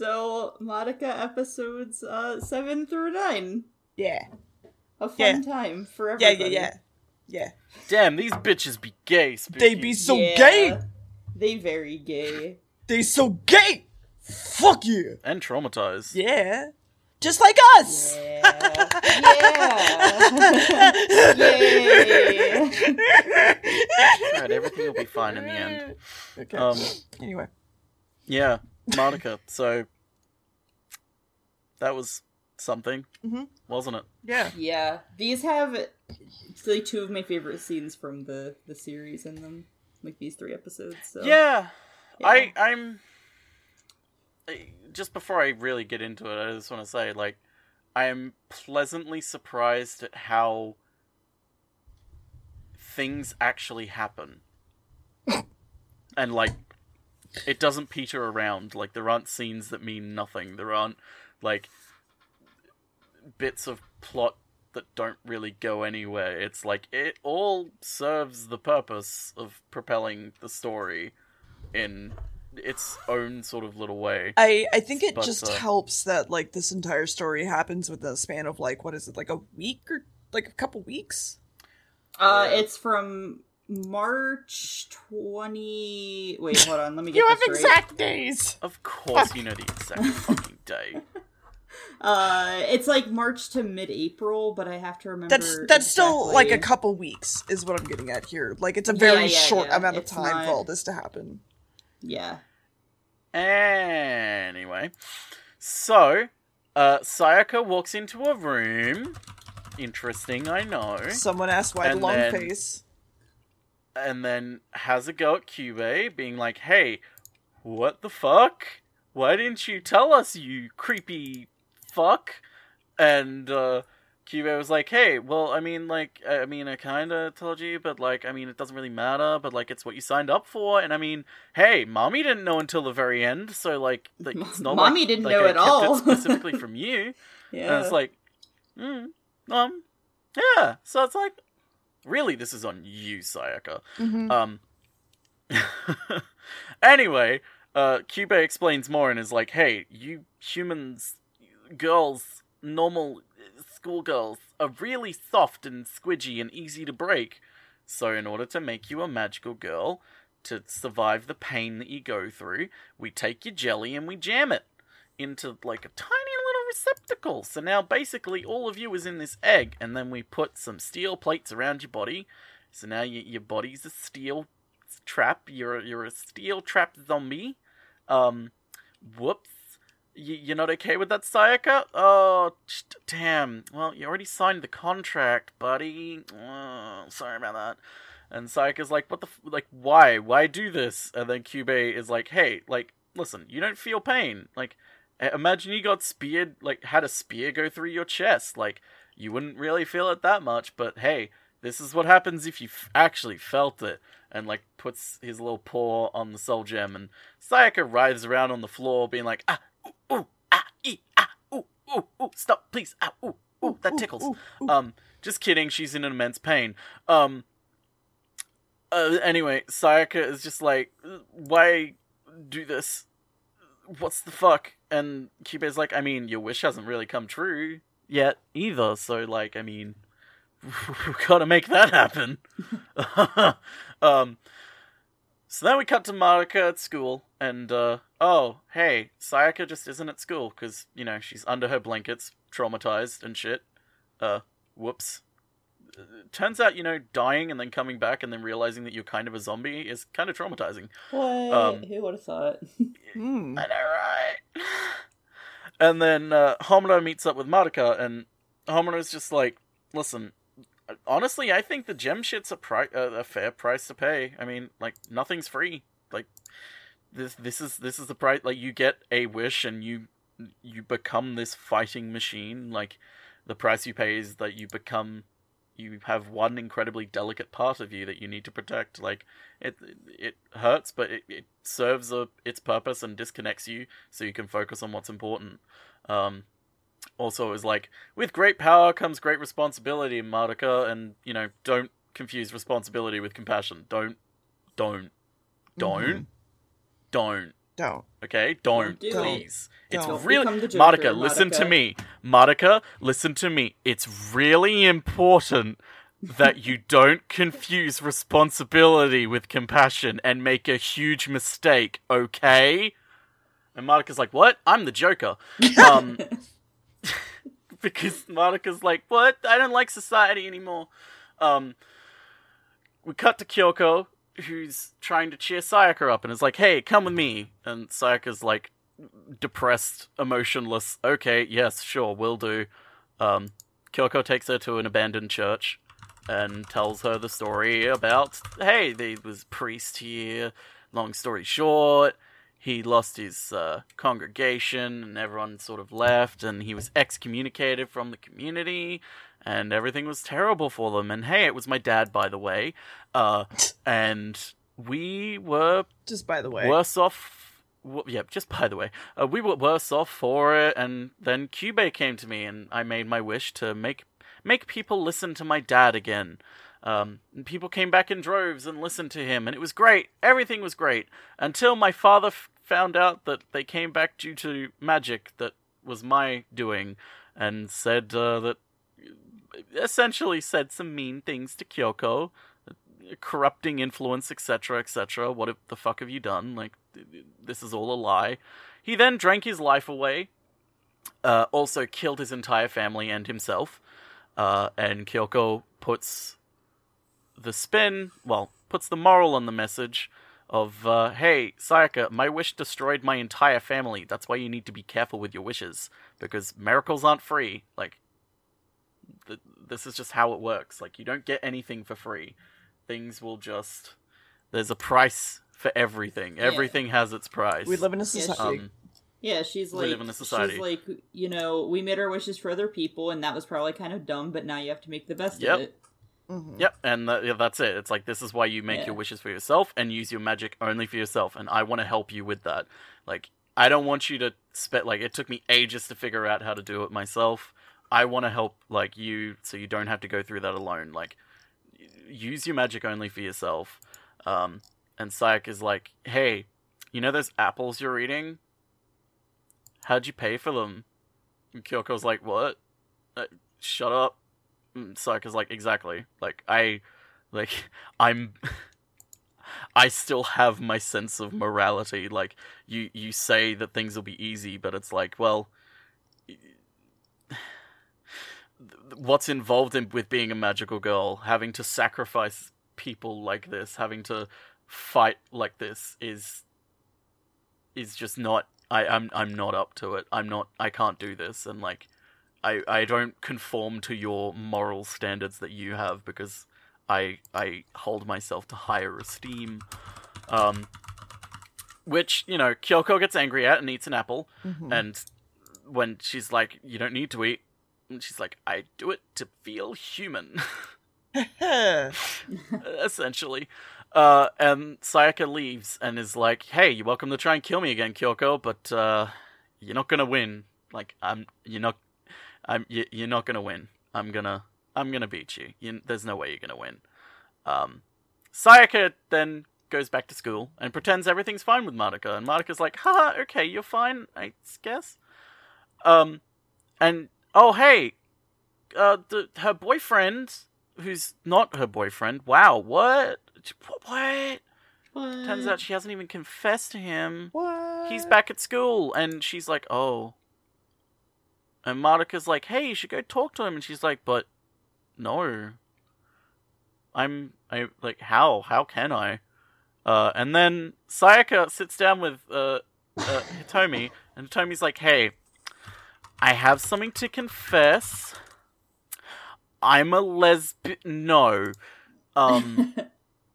So, Madoka episodes uh, 7 through 9. Yeah. A fun Yeah. time for Yeah, everybody. yeah, yeah. Yeah. Damn, these bitches be gay. Spooky. They be so Yeah. gay. They very gay. They so gay. Fuck yeah. and traumatized. Yeah. Just like us. Yeah. Right, everything will be fine in the end. Okay. Um, anyway. yeah, Madoka. So that was something, Mhm. wasn't it? Yeah. yeah. These have it's like two of my favorite scenes from the the series in them. Like these three episodes. So Yeah, Yeah. I I'm just before I really get into it, I just want to say like I am pleasantly surprised at how things actually happen. and like it doesn't peter around. Like there aren't scenes that mean nothing. There aren't like bits of plot that don't really go anywhere. It's like it all serves the purpose of propelling the story in its own sort of little way. I I think it But, just uh, helps that like this entire story happens within a span of like what is it like a week or like a couple weeks. Uh, Yeah. it's from March twenty. Wait, hold on. Let me get You have right. exact days. Of course, you know the exact fucking day. Uh, it's like March to mid-April, but I have to remember. That's that's still like a couple weeks is what I'm getting at here. Like it's a very yeah, short yeah. amount of It's time not- for all this to happen. Yeah. Anyway, so uh, Sayaka walks into a room. Interesting, I know. Someone asked why the long then- face. And then has a go at Cube, being like, "Hey, what the fuck? Why didn't you tell us, you creepy fuck?" And uh, Cube was like, "Hey, well, I mean, like, I mean, I kind of told you, but like, I mean, it doesn't really matter. But like, it's what you signed up for. And I mean, hey, Mami didn't know until the very end, so like, like it's not Mami like, didn't like, know I at all. specifically from you." Yeah. And it's like, mm, um, yeah. So it's like, really, this is on you, Sayaka. Mhm. Um. anyway, uh, Cube explains more and is like, "Hey, you humans, girls, normal schoolgirls are really soft and squidgy and easy to break. So, in order to make you a magical girl, to survive the pain that you go through, we take your jelly and we jam it into like a tiny receptacle. So now basically all of you is in this egg, and then we put some steel plates around your body. So now your your body's a steel trap. You're you're a steel trap zombie. Um, whoops. Y- you're not okay with that, Sayaka? Oh, damn. Well, you already signed the contract, buddy. Oh, sorry about that. And Sayaka's like, what the, f- like, why? Why do this? And then Cube is like, hey, like, listen, you don't feel pain. Like, imagine you got speared, like, had a spear go through your chest. Like, you wouldn't really feel it that much, but hey, this is what happens if you f- actually felt it. And, like, puts his little paw on the soul gem, and Sayaka writhes around on the floor, being like, ah, ooh, ooh, ah, ee, ah, ooh, ooh, ooh, stop, please, ah, ooh, ooh, that tickles. Ooh, ooh. Um, just kidding. She's in immense pain. Um. Uh, anyway, Sayaka is just like, why do this? What's the fuck? And Kyubey's like, I mean, your wish hasn't really come true yet either. So, like, I mean, we've gotta make that happen. um. So then we cut to Madoka at school, and uh, oh, hey, Sayaka just isn't at school because you know she's under her blankets, traumatized and shit. Uh, whoops. Turns out, you know, dying and then coming back and then realizing that you're kind of a zombie is kind of traumatizing. what? um, Who would have thought? Hmm. I know, right? And then uh, Homura meets up with Madoka, and Homura's just like, listen, honestly, I think the gem shit's a, pri- uh, a fair price to pay. I mean, like, nothing's free. Like, this this is this is the price. Like, you get a wish, and you you become this fighting machine. Like, the price you pay is that you become you have one incredibly delicate part of you that you need to protect. Like, it it hurts, but it, it serves a, its purpose and disconnects you so you can focus on what's important. Um, also, it was like with great power comes great responsibility, Madoka, and you know don't confuse responsibility with compassion. Don't, don't, don't, Mhm. don't. Don't. Okay, don't, do it. please. It's Don't. really Become Joker, Madoka. Listen to me, Madoka. Listen to me. It's really important that you don't confuse responsibility with compassion and make a huge mistake. Okay? And Madoka's like, "What? I'm the Joker." Um, because Madoka's like, "What? I don't like society anymore." Um, we cut to Kyoko, who's trying to cheer Sayaka up and is like, "Hey, come with me." And Sayaka's like depressed, emotionless. Okay, yes, sure, will do. Um, Kyoko takes her to an abandoned church and tells her the story about, hey, there was priest here. Long story short, he lost his uh, congregation and everyone sort of left and he was excommunicated from the community and everything was terrible for them. And hey, it was my dad, by the way. Uh, and we were Just by the way. worse off. w- Yeah, just by the way, uh, we were worse off for it, and then Cube came to me, and I made my wish to make make people listen to my dad again. Um, and people came back in droves and listened to him, and it was great. Everything was great until my father f- found out that they came back due to magic that was my doing, and said uh, that essentially said some mean things to Kyoko corrupting influence, etc., etc. What the fuck have you done? Like, this is all a lie. He then drank his life away. Uh, also killed his entire family and himself. Uh, and Kyoko puts the spin, well, puts the moral on the message of, uh, hey, Sayaka, my wish destroyed my entire family. That's why you need to be careful with your wishes because miracles aren't free. Like, th- this is just how it works. Like, you don't get anything for free things will just there's a price for everything. Everything has its price. we live in a she- society. um, Yeah, she's like We like, live in a society. she's like, you know, we made our wishes for other people, and that was probably kind of dumb, but now you have to make the best Yep. of it. Mhm. Yep, and that, yeah, that's it. It's like this is why you make Yeah. your wishes for yourself and use your magic only for yourself, and I want to help you with that. Like, I don't want you to spend like it took me ages to figure out how to do it myself. I want to help like you, so you don't have to go through that alone. Like, use your magic only for yourself. Um, and Sayaka is like, hey, you know those apples you're eating? How'd you pay for them? And Kyoko's like, what? Uh, shut up. Mm, Sayaka's like, exactly. Like, I, like, I'm, I still have my sense of morality. Like, you, you say that things will be easy, but it's like, well, what's involved in with being a magical girl, having to sacrifice people like this, having to fight like this is is just not I, I'm I'm not up to it. I'm not I can't do this and like I I don't conform to your moral standards that you have because I I hold myself to higher esteem. Um which, you know, Kyoko gets angry at and eats an apple Mhm. and when she's like, You don't need to eat and she's like, I do it to feel human. essentially. Uh, and Sayaka leaves and is like, "Hey, you're welcome to try and kill me again, Kyoko, but uh, you're not gonna win. Like, I'm, you're not, I'm, you, you're not gonna win. I'm gonna, I'm gonna beat you. you. There's no way you're gonna win." Um, Sayaka then goes back to school and pretends everything's fine with Madoka, and Madoka's like, "Haha, okay, you're fine, I guess." Um, and oh hey, uh, the, her boyfriend who's not her boyfriend. Wow, what? What? What? Turns out she hasn't even confessed to him. what? He's back at school, and she's like, oh. And Madoka's like, hey, you should go talk to him. And she's like, but no. I'm, I, like, how? How can I? Uh, and then Sayaka sits down with, uh, uh, Hitomi, and Hitomi's like, hey, I have something to confess. I'm a lesbian. No. Um,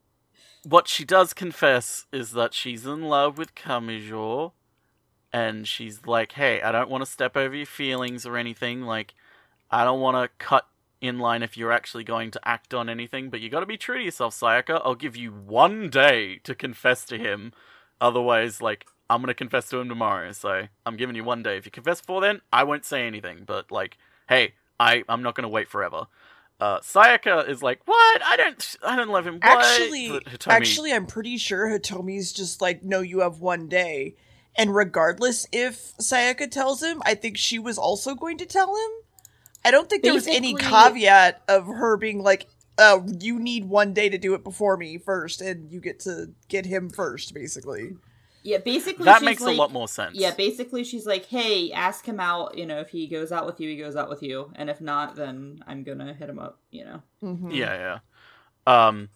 what she does confess is that she's in love with Kamijo, and she's like, "Hey, I don't want to step over your feelings or anything. Like, I don't want to cut in line if you're actually going to act on anything. But you got to be true to yourself, Sayaka. I'll give you one day to confess to him. Otherwise, like, I'm gonna confess to him tomorrow. So I'm giving you one day. If you confess before then, I won't say anything. But like, hey, I I'm not gonna wait forever." Uh, Sayaka is like, "What? I don't, I don't love him." What? Actually, Hitomi- actually, I'm pretty sure Hitomi's just like, no, you have one day, And regardless if Sayaka tells him, I think she was also going to tell him. I don't think there was any caveat of her being like, uh, you need one day to do it before me first, and you get to get him first, basically. Yeah, basically that she's makes like, a lot more sense. Yeah, basically she's like, "Hey, ask him out. You know, if he goes out with you, he goes out with you, and if not, then I'm gonna hit him up. You know." Mhm. Yeah, yeah. Um,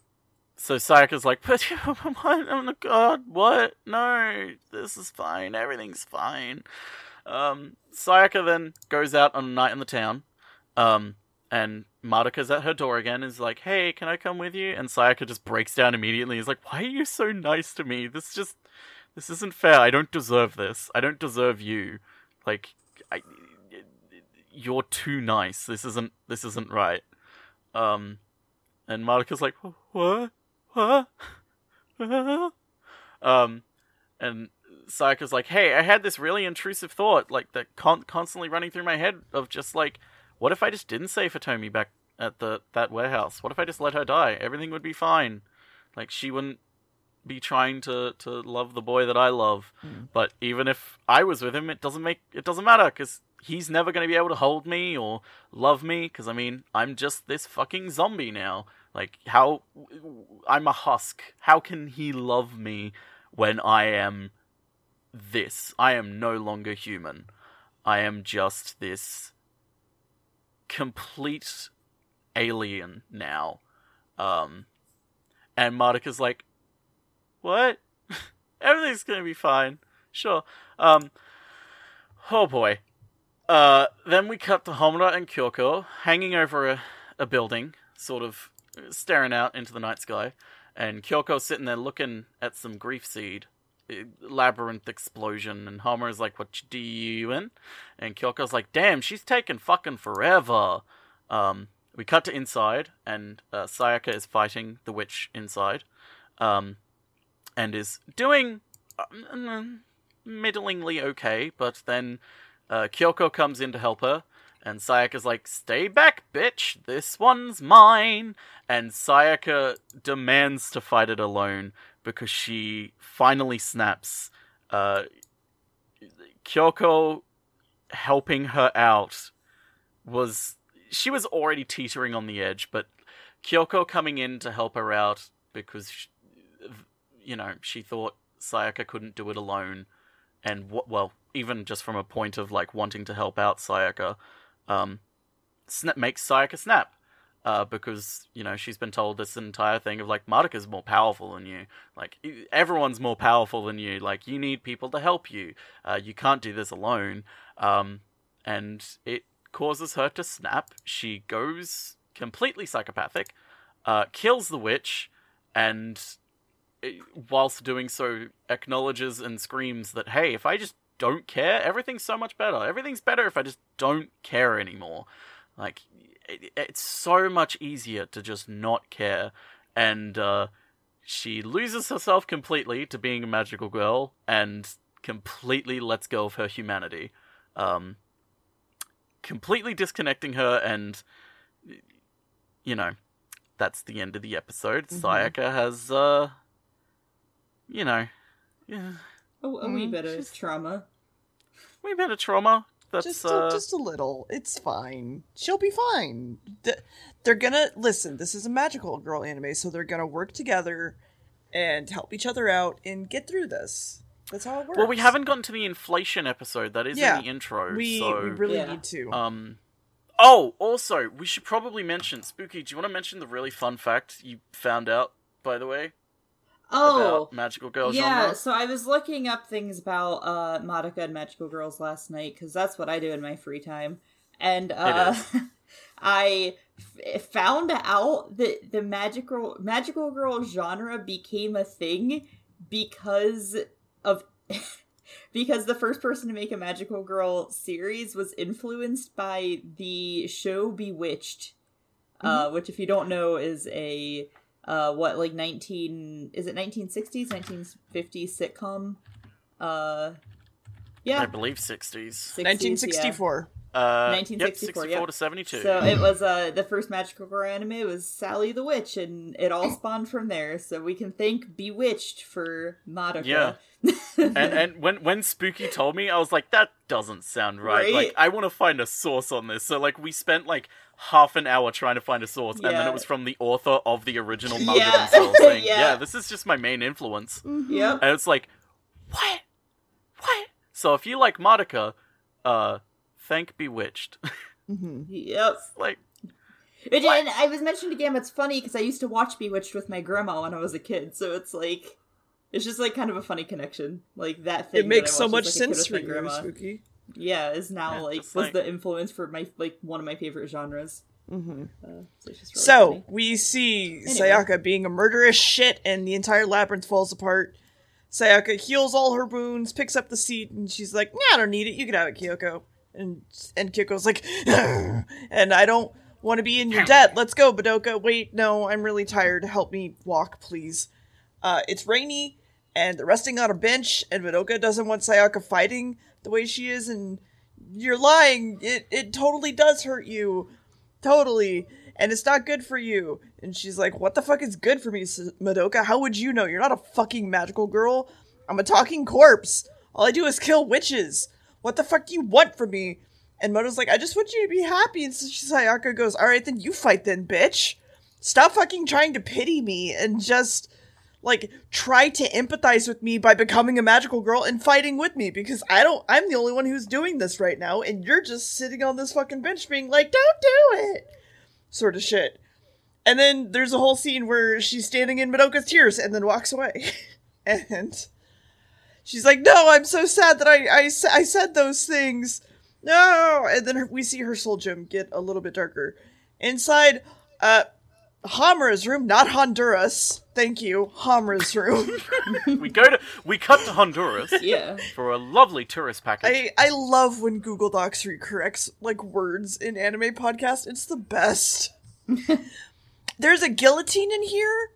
so Sayaka's like, but? Oh my god, what? No, this is fine. Everything's fine. Um, Sayaka then goes out on a night in the town. Um, and Madoka's at her door again. and Is like, hey, can I come with you? And Sayaka just breaks down immediately. He's like, why are you so nice to me? This just, this isn't fair. I don't deserve this. I don't deserve you. Like, I, you're too nice. This isn't, this isn't right. Um, and Madoka's like, what? What? um, and Sayaka's like, hey, I had this really intrusive thought, like that con- constantly running through my head of just like, what if I just didn't save Hitomi back at the that warehouse? What if I just let her die? Everything would be fine. Like she wouldn't be trying to to love the boy that I love. But even if I was with him, it doesn't make it doesn't matter because he's never going to be able to hold me or love me. Because I mean, I'm just this fucking zombie now. Like how I'm a husk. How can he love me when I am this? I am no longer human. I am just this complete alien now. Um, and Madoka's like, "What? Everything's gonna be fine. Sure." Um, oh boy. Uh, then we cut to Homura and Kyoko hanging over a, a building, sort of staring out into the night sky, and Kyoko's sitting there looking at some grief seed. uh, Labyrinth explosion, and Homura's like, "What you doing?" And Kyoko's like, "Damn, she's taking fucking forever." Um, we cut to inside, and uh, Sayaka is fighting the witch inside, um, and is doing uh, middlingly okay. But then uh, Kyoko comes in to help her, and Sayaka's like, "Stay back, bitch! This one's mine!" And Sayaka demands to fight it alone because she finally snaps. Uh, Kyoko helping her out was she was already teetering on the edge, but Kyoko coming in to help her out because sh you know she thought Sayaka couldn't do it alone, and w- well, even just from a point of like wanting to help out Sayaka, um, snap makes Sayaka snap. Uh, because you know she's been told this entire thing of like Madoka's more powerful than you, like everyone's more powerful than you. Like you need people to help you. Uh, you can't do this alone. Um, and it causes her to snap. She goes completely psychopathic, uh, kills the witch, and whilst doing so, acknowledges and screams that, hey, if I just don't care, everything's so much better. Everything's better if I just don't care anymore. Like, it, it's so much easier to just not care. And uh, she loses herself completely to being a magical girl and completely lets go of her humanity. Um, completely disconnecting her and you know that's the end of the episode Mhm. sayaka has uh you know yeah, A, a wee Mm, bit of she's- trauma. we been a trauma that's just, uh a, just a little. It's fine. She'll be fine. They're gonna listen. This is a magical girl anime, so they're gonna work together and help each other out and get through this. That's how it works. well we haven't gotten to the inflation episode that is Yeah. in the intro We so we really Yeah. need to. um oh also we should probably mention spooky do you want to mention the really fun fact you found out by the way Oh, magical girls. yeah. genre So I was looking up things about uh Madoka and Magical Girls last night because that's what I do in my free time, and uh, I f- found out that the magical magical girl genre became a thing because of because the first person to make a magical girl series was influenced by the show Bewitched, uh, which if you don't know is a uh what like 19 is it 1960s 1950s sitcom uh i believe 60s 60s, yeah. 1964. Uh, 1964, Yep, 64 yep. to 72. So it was uh the first magical girl anime it was Sally the Witch, and it all spawned from there. So we can thank Bewitched for Madoka. Yeah. and and when when Spooky told me, I was like, that doesn't sound right. Right? Like, I want to find a source on this. So like, we spent like half an hour trying to find a source, and then it was from the author of the original manga Yeah. themselves saying, Yeah. yeah. this is just my main influence. Yeah, And it's like, what? What? So if you like Madoka, uh, thank Bewitched. hmm Yep. like, It, What? and I was mentioning again, it's funny because I used to watch Bewitched with my grandma when I was a kid, so it's like it's just like kind of a funny connection, like that thing. It makes that so much watched as a kid sense for you, grandma. Spooky. Yeah, is now Yeah, like was like- the influence for my like one of my favorite genres. hmm Uh, so really So funny. we see Anyway. Sayaka being a murderous shit, and the entire labyrinth falls apart. Sayaka heals all her wounds, picks up the seed, and she's like, "Nah, I don't need it. You can have it, Kyoko." And and Kyoko's like, "And I don't want to be in your debt. Let's go, Madoka. Wait, no, I'm really tired. Help me walk, please." Uh, it's rainy, and they're resting on a bench, and Madoka doesn't want Sayaka fighting the way she is, and you're lying. It it totally does hurt you. Totally. And it's not good for you. And she's like, What the fuck is good for me, Madoka? How would you know? You're not a fucking magical girl. I'm a talking corpse. All I do is kill witches. What the fuck do you want from me? And Moto's like, I just want you to be happy. And so Sayaka goes, Alright, then you fight then, bitch. Stop fucking trying to pity me and just like try to empathize with me by becoming a magical girl and fighting with me because I don't I'm the only one who's doing this right now and you're just sitting on this fucking bench being like don't do it sort of shit. And then there's a whole scene where she's standing in Madoka's tears and then walks away. and she's like, "No, I'm so sad that I I, I said those things." No, and then we see her soul gem get a little bit darker. Inside uh Hamra's room, not Honduras. Thank you. Hamra's room. we go to we cut to Honduras yeah, for a lovely tourist package. I I love when Google Docs recorrects like words in anime podcast. It's the best. There's a guillotine in here,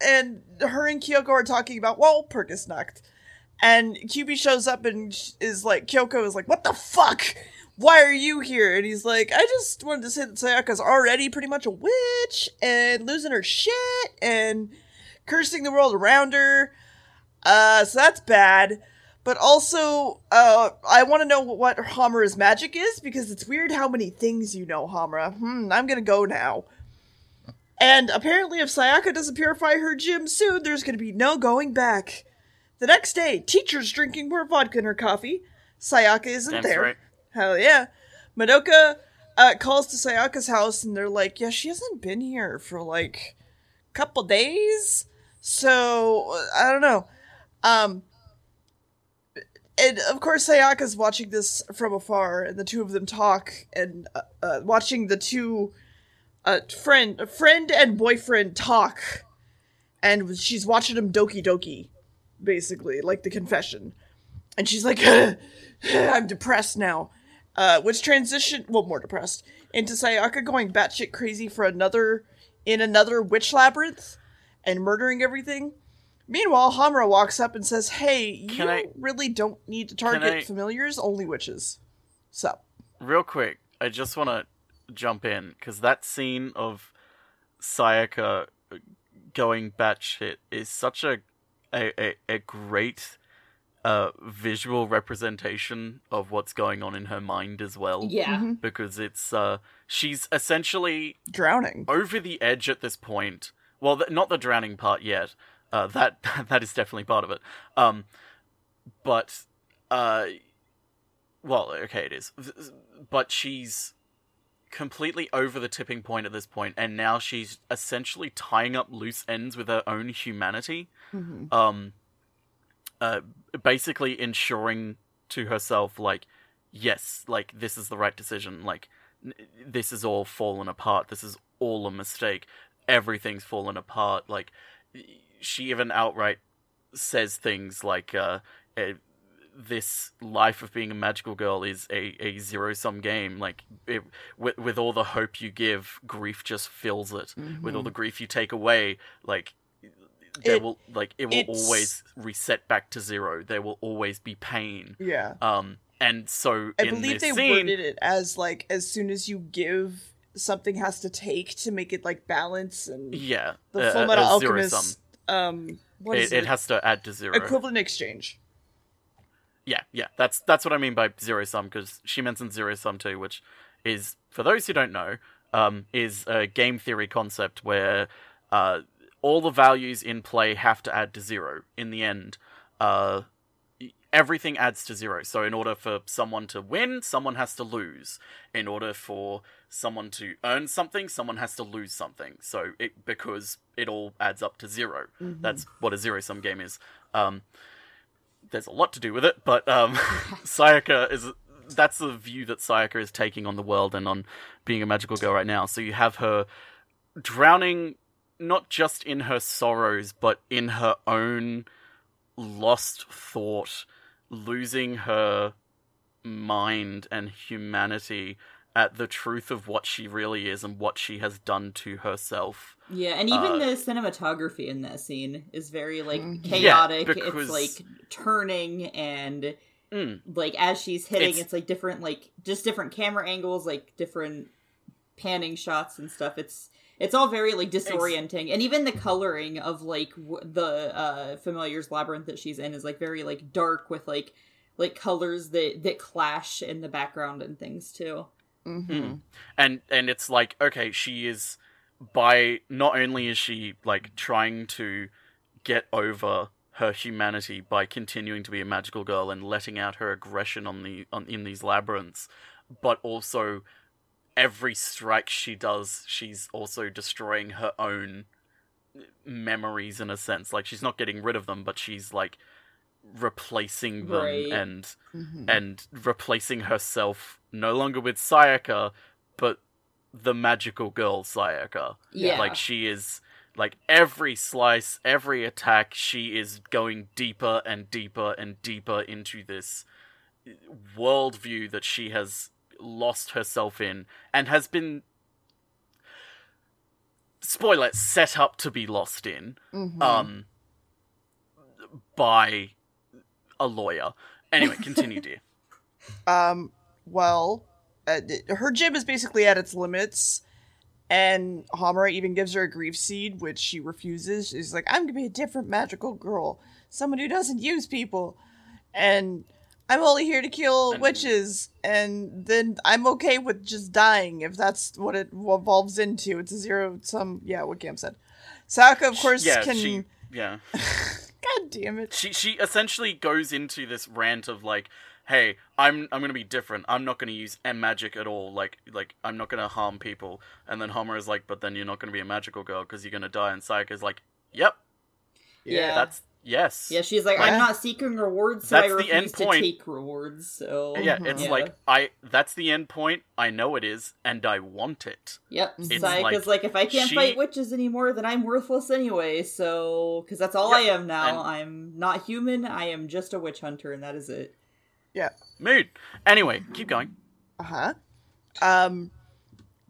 and her and Kyoko are talking about Walpurgisnacht, and QB shows up and is like Kyoko is like, "What the fuck? Why are you here?" And he's like, "I just wanted to say that Sayaka's already pretty much a witch and losing her shit and cursing the world around her." Uh, so that's bad. But also, uh, I want to know what Homura's magic is because it's weird how many things you know, Homura. Hmm, I'm gonna go now. And apparently, if Sayaka doesn't purify her gem soon, there's gonna be no going back. The next day, teacher's drinking more vodka in her coffee. Sayaka isn't That's there. right. Hell yeah. Madoka uh, calls to Sayaka's house and they're like, yeah, she hasn't been here for like a couple days. So, uh, I don't know. Um, and of course, Sayaka's watching this from afar, and the two of them talk, and uh, uh, watching the two uh, friend, friend and boyfriend talk, and she's watching them doki doki, basically like the confession, and she's like, "I'm depressed now," uh, which transition, well, more depressed, into Sayaka going batshit crazy for another in another witch labyrinth and murdering everything. Meanwhile, Homura walks up and says, "Hey, you I- really don't need to target I- familiars, only witches." So, Real quick, I just want to jump in because that scene of Sayaka going batshit is such a a, a, a great uh, visual representation of what's going on in her mind as well. yeah. mhm, Because it's uh, she's essentially drowning. over the edge at this point. Well, th- not the drowning part yet. Uh, that that is definitely part of it. Um, but uh, well, okay, it is. But she's completely over the tipping point at this point, and now she's essentially tying up loose ends with her own humanity. Mhm. Um, uh, basically ensuring to herself, like, yes, like this is the right decision. Like, n- this is all fallen apart. This is all a mistake. Everything's fallen apart. Like, she even outright says things like, uh, eh, this life of being a magical girl is a, a zero sum game. Like, it, with, with all the hope you give, grief just fills it. With all the grief you take away, like, there It- will like it will always reset back to zero. There will always be pain. Yeah. Um, and so I believe they scene, worded it as like as soon as you give, something has to take to make it like balance and yeah, the uh, Full Metal Alchemist. Um, what is It, it? it has to add to zero. Equivalent exchange. Yeah, yeah, that's that's what I mean by zero sum because she mentioned zero sum too, which is for those who don't know, um, is a game theory concept where uh, all the values in play have to add to zero in the end. Uh, everything adds to zero. So in order for someone to win, someone has to lose. In order for someone to earn something, someone has to lose something. So it because it all adds up to 0 That's what a zero sum game is. Um, there's a lot to do with it, but um, Sayaka is that's the view that Sayaka is taking on the world and on being a magical girl right now. So you have her drowning not just in her sorrows, but in her own lost thought, losing her mind and humanity at the truth of what she really is and what she has done to herself. Yeah, and even Uh, the cinematography in that scene is very like chaotic. Yeah, because- It's like turning and Mm. like as she's hitting, It's- it's, like different like just different camera angles, like different panning shots and stuff. It's it's all very like disorienting, and even the coloring of like w- the uh familiar's labyrinth that she's in is like very like dark with like like colors that that clash in the background and things too. Mm-hmm. Mm. and and it's like okay she is by not only is she like trying to get over her humanity by continuing to be a magical girl and letting out her aggression on the on in these labyrinths but also every strike she does she's also destroying her own memories in a sense like she's not getting rid of them but she's like replacing them Right. and Mm-hmm. and replacing herself no longer with Sayaka, but the magical girl Sayaka. Yeah, Like she is like every slice, every attack, she is going deeper and deeper and deeper into this worldview that she has lost herself in and has been spoiler set up to be lost in Mm-hmm. um by a lawyer. Anyway, continue, dear. Um, well, uh, her gem is basically at its limits, and Homura even gives her a grief seed, which she refuses. She's like, "I'm gonna be a different magical girl, someone who doesn't use people, and I'm only here to kill And- witches, and then I'm okay with just dying if that's what it evolves into. It's a zero sum. Yeah, what Cam said. Saka, of course, yeah, can. she yeah. God damn it. she she essentially goes into this rant of like hey i'm i'm gonna be different i'm not gonna use m magic at all like like i'm not gonna harm people and then homer is like but then you're not gonna be a magical girl because you're gonna die and Saka is like yep Yeah. that's yes Yeah, she's like, I'm not seeking rewards, so I That's the refuse end to take rewards. So yeah it's Yeah. like i that's the end point i know it is and i want it Yep. It's Sayaka's like like, if I can't she- fight witches anymore, then I'm worthless anyway. So, because that's all I am now. and- I'm not human. I am just a witch hunter, and that is it. Yeah. Mood anyway keep going Uh huh. Um,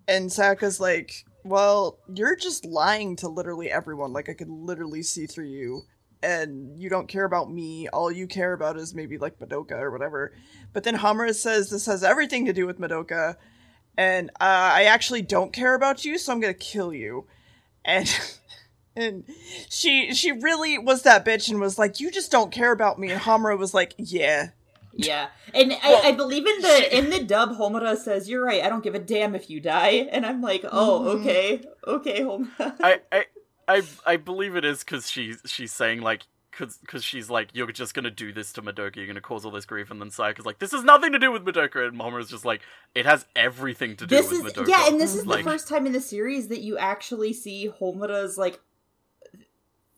and Saka's like, well, you're just lying to literally everyone. Like, I could literally see through you, and you don't care about me. All you care about is maybe like Madoka or whatever. But then Homura says this has everything to do with Madoka, and uh, I actually don't care about you, so I'm gonna kill you. And. And she she really was that bitch and was like, "You just don't care about me." And Homura was like, "Yeah, Yeah, and Well, I, I believe in the in the dub, Homura says, "You're right. I don't give a damn if you die." And I'm like, "Oh, Mhm. okay, okay, Homura." I, I, I, I believe it is because she's she's saying like because she's like you're just gonna do this to Madoka, you're gonna cause all this grief, and then Sayaka's like this has nothing to do with Madoka, and Homura's just like it has everything to do this with is Madoka. yeah, and this is Like- the first time in the series that you actually see Homura's like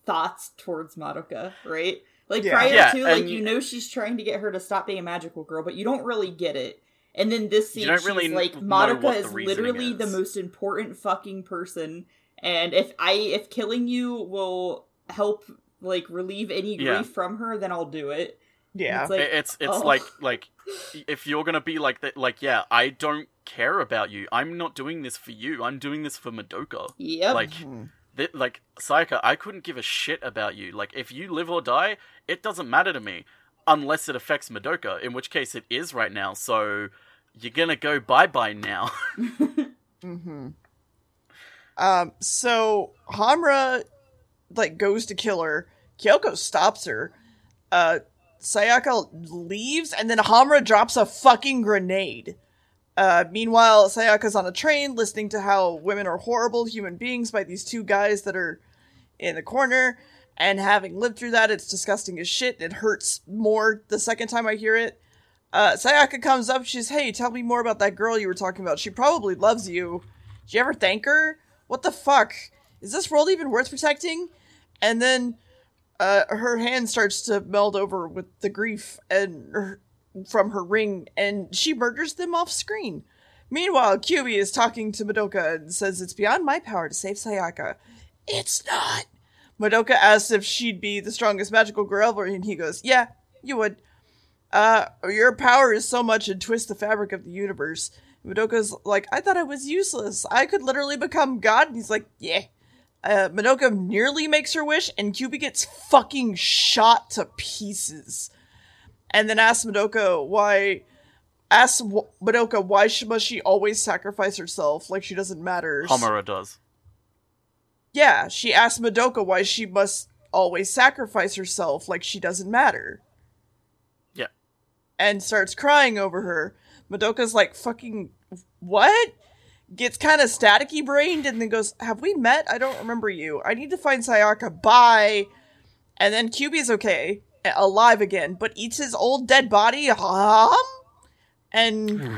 thoughts towards Madoka, right? Like Yeah. prior Yeah, to, like and- you know she's trying to get her to stop being a magical girl, but you don't really get it. And then this scene, You she's really like, know Madoka what the is literally the most important fucking person, and if I if killing you will help like relieve any grief Yeah. from her, then I'll do it. yeah." It's like, it's it's oh. like like if you're gonna be like that, like yeah, I don't care about you. I'm not doing this for you. I'm doing this for Madoka. Yep. Like Mhm. th- like Sayaka, I couldn't give a shit about you. Like if you live or die, it doesn't matter to me unless it affects Madoka, in which case it is right now. So you're gonna go bye bye now. Mm-hmm. Um, so Hamra like goes to kill her. Kyoko stops her. Uh, Sayaka leaves, and then Hamra drops a fucking grenade. Uh, meanwhile, Sayaka's on a train listening to how women are horrible human beings by these two guys that are in the corner. And having lived through that, it's disgusting as shit. It hurts more the second time I hear it. Uh, Sayaka comes up. She's, hey, tell me more about that girl you were talking about. She probably loves you. Did you ever thank her? What the fuck? Is this world even worth protecting? And then uh, her hand starts to meld over with the grief and her, from her ring, and she murders them off screen. Meanwhile, Kyubey is talking to Madoka and says it's beyond my power to save Sayaka. It's not. Madoka asks if she'd be the strongest magical girl and he goes, "Yeah, you would." Uh, your power is so much and twist the fabric of the universe. Madoka's like, I thought I was useless. I could literally become God. And he's like, yeah. Uh, Madoka nearly makes her wish, and Kyubey gets fucking shot to pieces. And then asks Madoka why. Asks w- Madoka why she, must she always sacrifice herself like she doesn't matter. Homura does. Yeah, she asks Madoka why she must always sacrifice herself like she doesn't matter. Yeah. And starts crying over her. Madoka's like, fucking, what? Gets kind of staticky brained and then goes, Have we met? I don't remember you. I need to find Sayaka. Bye. And then Kyubey's okay, alive again, but eats his old dead body. Hum? And.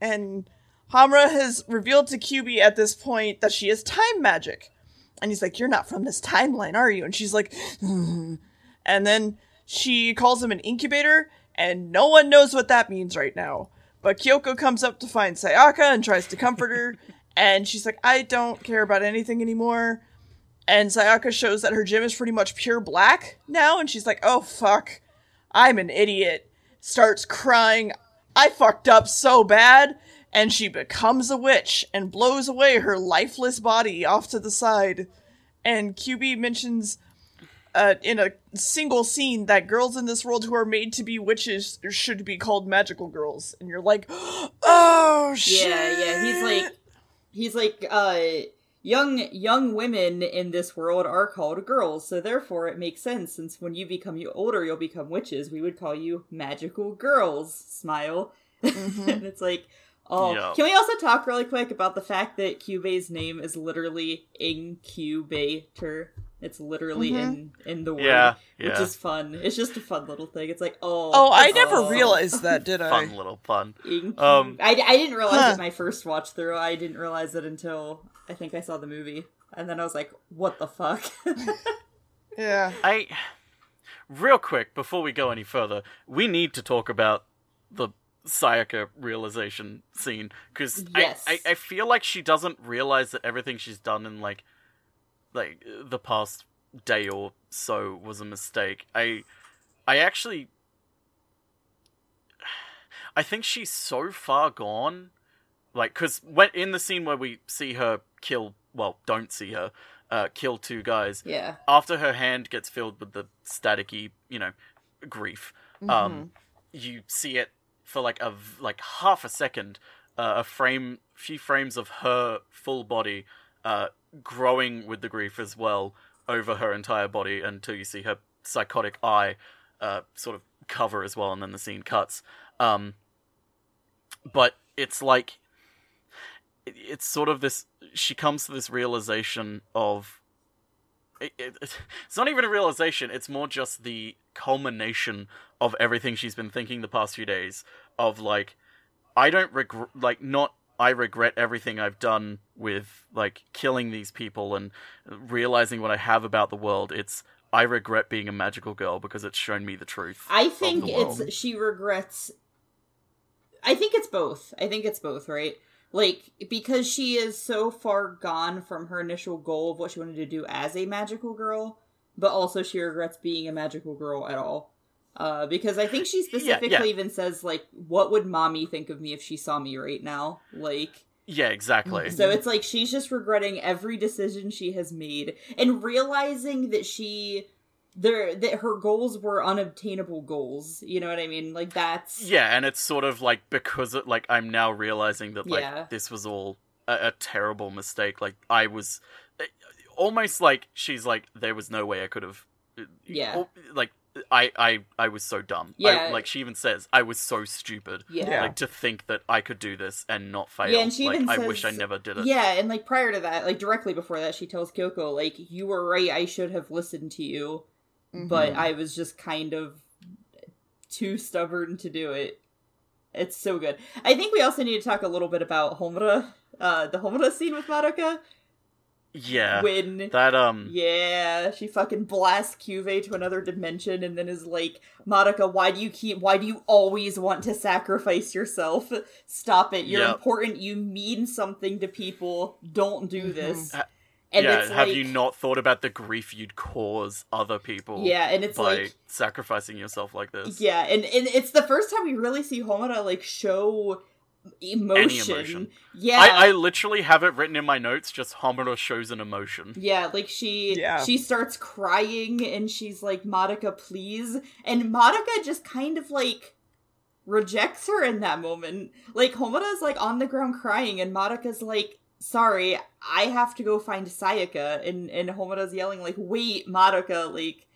and Homura has revealed to Kyubey at this point that she is time magic. And he's like, You're not from this timeline, are you? And she's like, hmm. And then she calls him an incubator, and no one knows what that means right now. But Kyoko comes up to find Sayaka and tries to comfort her, and she's like, I don't care about anything anymore. And Sayaka shows that her gem is pretty much pure black now, and she's like, Oh fuck, I'm an idiot. Starts crying, I fucked up so bad. And she becomes a witch and blows away her lifeless body off to the side. And QB mentions uh, in a single scene that girls in this world who are made to be witches should be called magical girls. And you're like, oh shit. Yeah, yeah. He's like, he's like, uh, young young women in this world are called girls, so therefore it makes sense. Since when you become you older, you'll become witches. We would call you magical girls. Smile. Mhm. and it's like, oh, Yeah. can we also talk really quick about the fact that Cube's name is literally incubator? It's literally Mhm. in in the word, Yeah, which yeah. is fun. It's just a fun little thing. It's like, oh, Oh, I never awesome. realized that, did I? Fun little pun. Incu- Um, I, I didn't realize Huh. it my first watch through. I didn't realize it until I think I saw the movie, and then I was like, "What the fuck?" Yeah. I real quick before we go any further, we need to talk about the Sayaka realization scene because Yes. I, I I feel like she doesn't realize that everything she's done in like like the past day or so was a mistake. I I actually I think she's so far gone like because when in the scene where we see her kill well don't see her uh kill two guys yeah, after her hand gets filled with the staticky, you know, grief, um, you see it for like a like half a second, uh, a frame, few frames of her full body, uh, growing with the grief as well over her entire body until you see her psychotic eye, uh, sort of cover as well, and then the scene cuts. Um, but it's like it's sort of this she comes to this realization of it, it, it's not even a realization it's more just the culmination of everything she's been thinking the past few days of like i don't regret like not i regret everything i've done with like killing these people and realizing what i have about the world it's i regret being a magical girl because it's shown me the truth I think it's she regrets. I think it's both. I think it's both, right? Like because she is so far gone from her initial goal of what she wanted to do as a magical girl, but also she regrets being a magical girl at all. Uh, because I think she specifically yeah. even says like, "What would Mami think of me if she saw me right now?" Like, Yeah, exactly. So it's like she's just regretting every decision she has made and realizing that she there that her goals were unobtainable goals. You know what I mean? Like that's Yeah, and it's sort of like because it, like I'm now realizing that like Yeah. this was all a, a terrible mistake. Like I was eh, almost like she's like there was no way I could have. Yeah. oh, Like I I I was so dumb. Yeah. I, like she even says I was so stupid. yeah. Yeah. Like to think that I could do this and not fail. Yeah, and she like even I wish I never did it. Yeah, and like prior to that, like directly before that, she tells Kyoko, like, you were right, I should have listened to you, but Mhm. I was just kind of too stubborn to do it. It's so good. I think we also need to talk a little bit about Homura, uh, the Homura scene with Madoka. Yeah. When That um Yeah, she fucking blasts Kyubey to another dimension and then is like, Madoka, why do you keep why do you always want to sacrifice yourself? Stop it. You're Yep. important. You mean something to people. Don't do Mhm. this. Uh, And yeah, it's have like, you not thought about the grief you'd cause other people Yeah, and it's by like sacrificing yourself like this? Yeah, and, and it's the first time we really see Homura like show emotion. emotion. Yeah. I, I literally have it written in my notes, just Homura shows an emotion. Yeah, like she Yeah. she starts crying and she's like, Madoka, please. And Madoka just kind of like rejects her in that moment. Like Homura's like on the ground crying and Madoka's like, sorry, I have to go find Sayaka and, and Homura's yelling like, wait, Madoka, like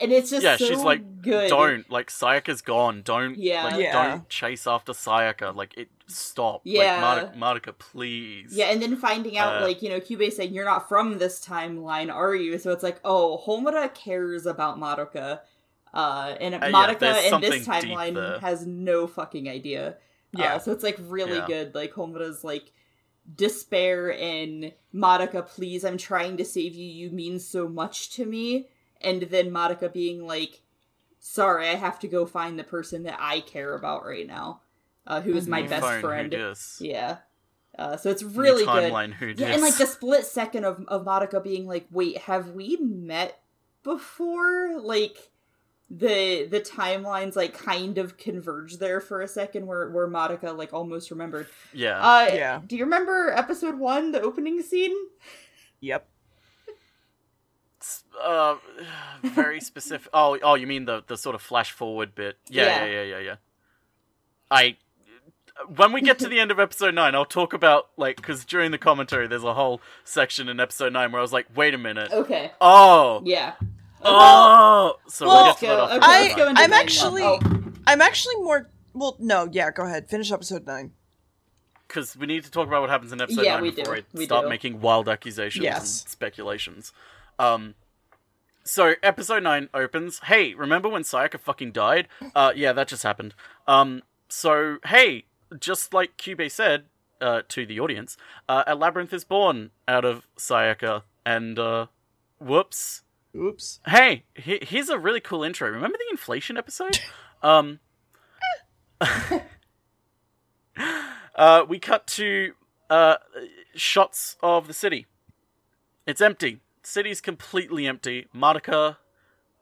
and it's just yeah, so she's like, good. don't like Sayaka's gone. Don't Yeah. like, Yeah. don't chase after Sayaka. Like it, stop. Yeah. like, Madoka, Madoka, please. Yeah, and then finding out, Uh, like, you know, Kyubey saying, You're not from this timeline, are you? So it's like, oh, Homura cares about Madoka. Uh, and yeah, Madoka there's in this timeline has no fucking idea. Yeah. Uh, so it's like really Yeah. good. Like, Homura's like, despair and Madoka, please, I'm trying to save you. You mean so much to me. And then Madoka being like, sorry, I have to go find the person that I care about right now, uh, who is my Mhm. best friend. dis? Yeah. Uh, so it's really good. timeline, who Yeah, and like the split second of of Madoka being like, "Wait, have we met before?" Like the the timelines like kind of converge there for a second, where where Madoka like almost remembered. yeah. Uh, Yeah. Do you remember episode one, the opening scene? Yep. S- uh, very specific. Oh, oh, you mean the the sort of flash forward bit? Yeah, Yeah. yeah, yeah, yeah, yeah. I when we get to the end of episode nine, I'll talk about like because during the commentary, there's a whole section in episode nine where I was like, wait a minute, Okay. oh, Yeah. oh. So Well, we'll let's get to that go. Okay, I- let's go into I'm actually- Oh, I'm actually more. Well, no, yeah, go ahead. Finish episode nine. because we need to talk about what happens in episode Yeah, nine we before do. I We start do. making wild accusations Yes. and speculations. Um, so episode nine opens. Hey, remember when Sayaka fucking died? Uh, yeah, that just happened. Um, so hey, just like Kyubey said uh, to the audience, uh, a labyrinth is born out of Sayaka, and uh, whoops. Oops. Hey, he- here's a really cool intro. Remember the inflation episode? um, uh, we cut to uh, shots of the city. It's empty. City's completely empty. Madoka,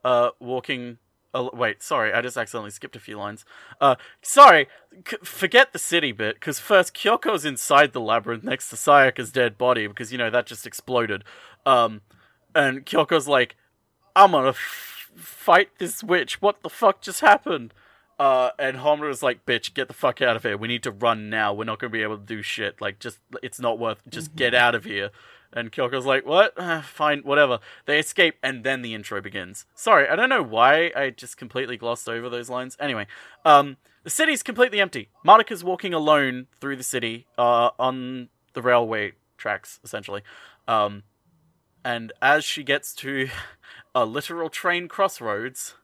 uh, walking. Uh, wait, sorry, I just accidentally skipped a few lines. Uh, sorry, c- forget the city bit, because first Kyoko's inside the labyrinth next to Sayaka's dead body, because, you know, that just exploded. Um, and Kyoko's like, I'm gonna f- fight this witch. What the fuck just happened? Uh, and Homura's like, bitch, get the fuck out of here. We need to run now. We're not gonna be able to do shit. Like, just, it's not worth, just get out of here. And Kyoko's like, what? Uh, fine, whatever. They escape, and then the intro begins. Sorry, I don't know why I just completely glossed over those lines. Anyway, um, the city's completely empty. Madoka's walking alone through the city, uh, on the railway tracks, essentially. Um, and as she gets to a literal train crossroads,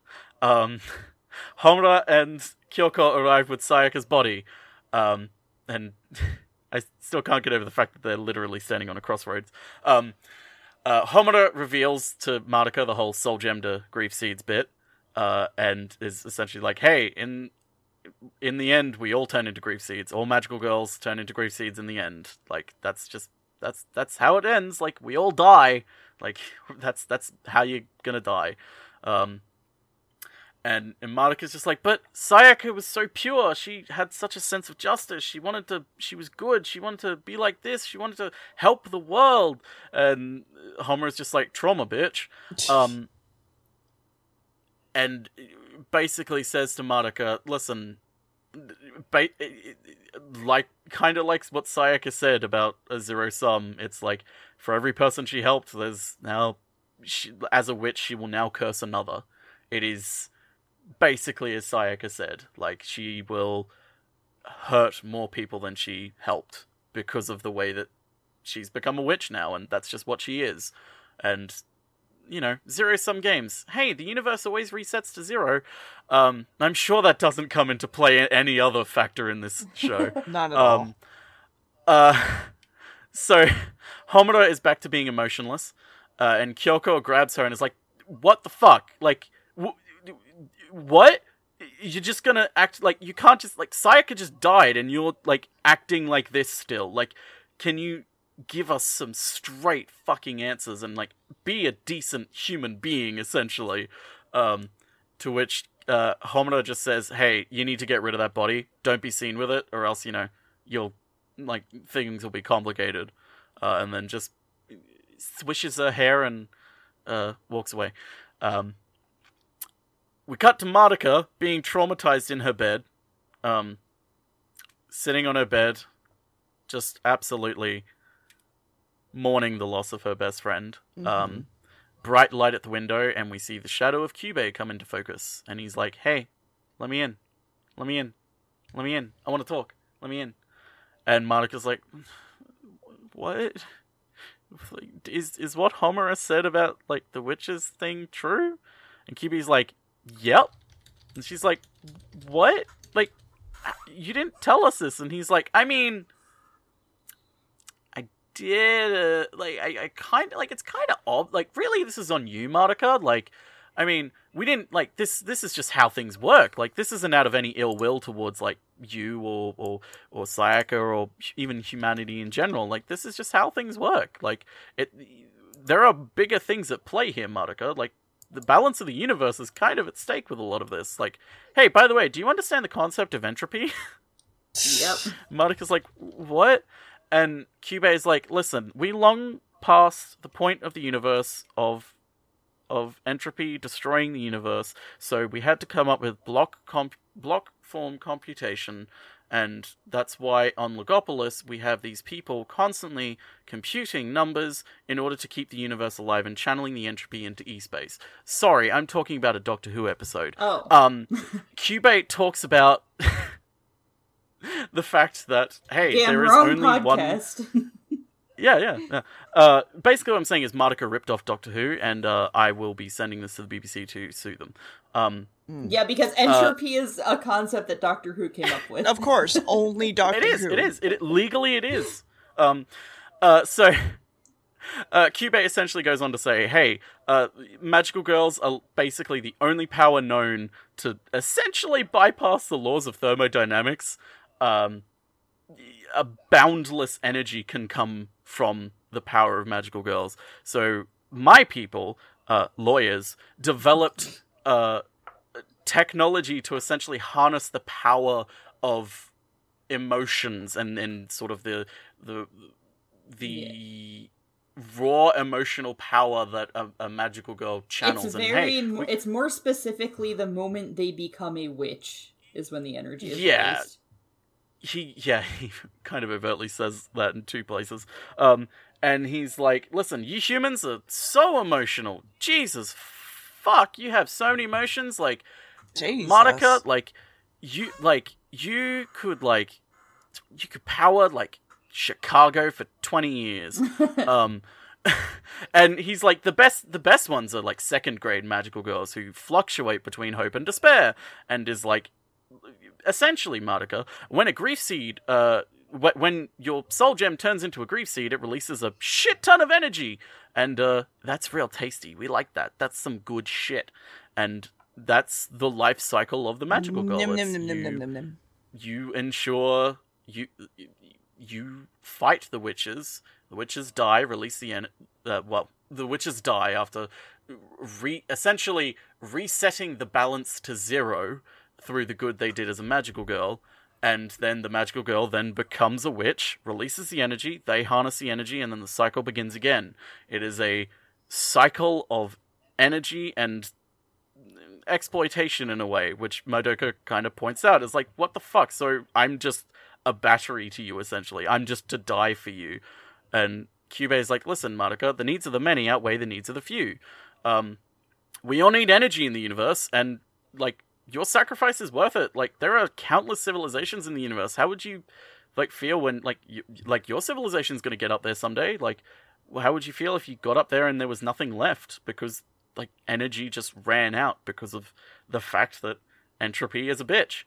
um, Homura and Kyoko arrive with Sayaka's body, um, and I still can't get over the fact that they're literally standing on a crossroads. Um, uh, Homura reveals to Madoka the whole Soul Gem to Grief Seeds bit, uh, and is essentially like, "Hey, in in the end, we all turn into Grief Seeds. All magical girls turn into Grief Seeds in the end. Like that's just that's that's how it ends. Like we all die. Like that's that's how you're gonna die." Um, And, and Madoka's just like, but Sayaka was so pure. She had such a sense of justice. She wanted to, she was good. She wanted to be like this. She wanted to help the world. And Homura's just like, trauma, bitch. Um, and basically says to Madoka, listen, ba- like, kind of like what Sayaka said about a zero sum. It's like, for every person she helped, there's now, she, as a witch, she will now curse another. It is basically as Sayaka said, like she will hurt more people than she helped because of the way that she's become a witch now, and that's just what she is. And you know, zero sum games. Hey, the universe always resets to zero. Um, I'm sure that doesn't come into play any other factor in this show. Not at um, uh, so Homura is back to being emotionless, uh, and Kyoko grabs her and is like, "What the fuck? Like, w- what? You're just gonna act like you can't just like Sayaka just died, and you're like acting like this still. Like, can you give us some straight fucking answers and like be a decent human being, essentially?" Um, to which uh, Homura just says, "Hey, you need to get rid of that body. Don't be seen with it, or else you know you'll like things will be complicated." Uh, and then just swishes her hair and uh, walks away. Um, we cut to Madoka being traumatized in her bed, um, sitting on her bed, just absolutely mourning the loss of her best friend. Um, bright light at the window, and we see the shadow of Kyubey come into focus. And he's like, "Hey, let me in, let me in, let me in. I want to talk. Let me in." And Madoka's like, "What?" Is is what Homura said about like the witches thing true? And Kyubey's like, "Yep." And she's like, "What? Like, you didn't tell us this?" And he's like, "I mean, I did. Uh, like, I, I kind of like it's kind of odd. Like, really, this is on you, Madoka. Like, I mean, we didn't like this. This is just how things work. Like, this isn't out of any ill will towards like you or or or Sayaka or even humanity in general. Like, this is just how things work. Like, it. There are bigger things at play here, Madoka. Like, the balance of the universe is kind of at stake with a lot of this. Like, hey, by the way, do you understand the concept of entropy? Yep. Madoka's like, what? And Kyubey is like, listen, we long past the point of the universe of of entropy destroying the universe, so we had to come up with block comp- block form computation, and that's why on Logopolis we have these people constantly computing numbers in order to keep the universe alive and channeling the entropy into e-space. Sorry, I'm talking about a Doctor Who episode. Oh. Um, Kyubey talks about the fact that hey, Damn, there is only one. podcast. Yeah, yeah, yeah. Uh, basically, what I'm saying is Martika ripped off Doctor Who, and uh, I will be sending this to the BBC to sue them. Um, yeah, because entropy is a concept that Doctor Who came up with. Of course, only Doctor it is, Who. it is, it legally it is. Um, uh, so. Uh, Kyubey essentially goes on to say, "Hey, uh, magical girls are basically the only power known to essentially bypass the laws of thermodynamics. Um, a boundless energy can come from the power of magical girls. So my people, uh, lawyers, developed uh, technology to essentially harness the power of emotions and, and sort of the the the raw emotional power that a, a magical girl channels. it's and very. hey, we- it's more specifically the moment they become a witch is when the energy is Yeah. released. he yeah he kind of overtly says that in two places um and he's like listen you humans are so emotional jesus fuck you have so many emotions like Jesus. madoka like you like you could like you could power like chicago for 20 years. Um and he's like the best the best ones are like second grade magical girls who fluctuate between hope and despair and is like essentially Madoka, when a grief seed uh wh- when your soul gem turns into a grief seed it releases a shit ton of energy. And uh that's real tasty. We like that. That's some good shit. And that's the life cycle of the magical girl Nim, nim, nim, you- nim, nim, nim. you ensure you you fight the witches. The witches die, release the en- uh, well, the witches die after re- essentially resetting the balance to zero through the good they did as a magical girl. And then the magical girl then becomes a witch, releases the energy, they harness the energy, and then the cycle begins again. It is a cycle of energy and exploitation in a way, which Madoka kind of points out is like, what the fuck? So I'm just a battery to you, essentially. I'm just to die for you. And Kyubey is like, listen, Madoka, the needs of the many outweigh the needs of the few. Um, we all need energy in the universe, and like your sacrifice is worth it. Like there are countless civilizations in the universe. How would you like feel when like you, like your civilization's going to get up there someday? Like how would you feel if you got up there and there was nothing left because like energy just ran out because of the fact that entropy is a bitch.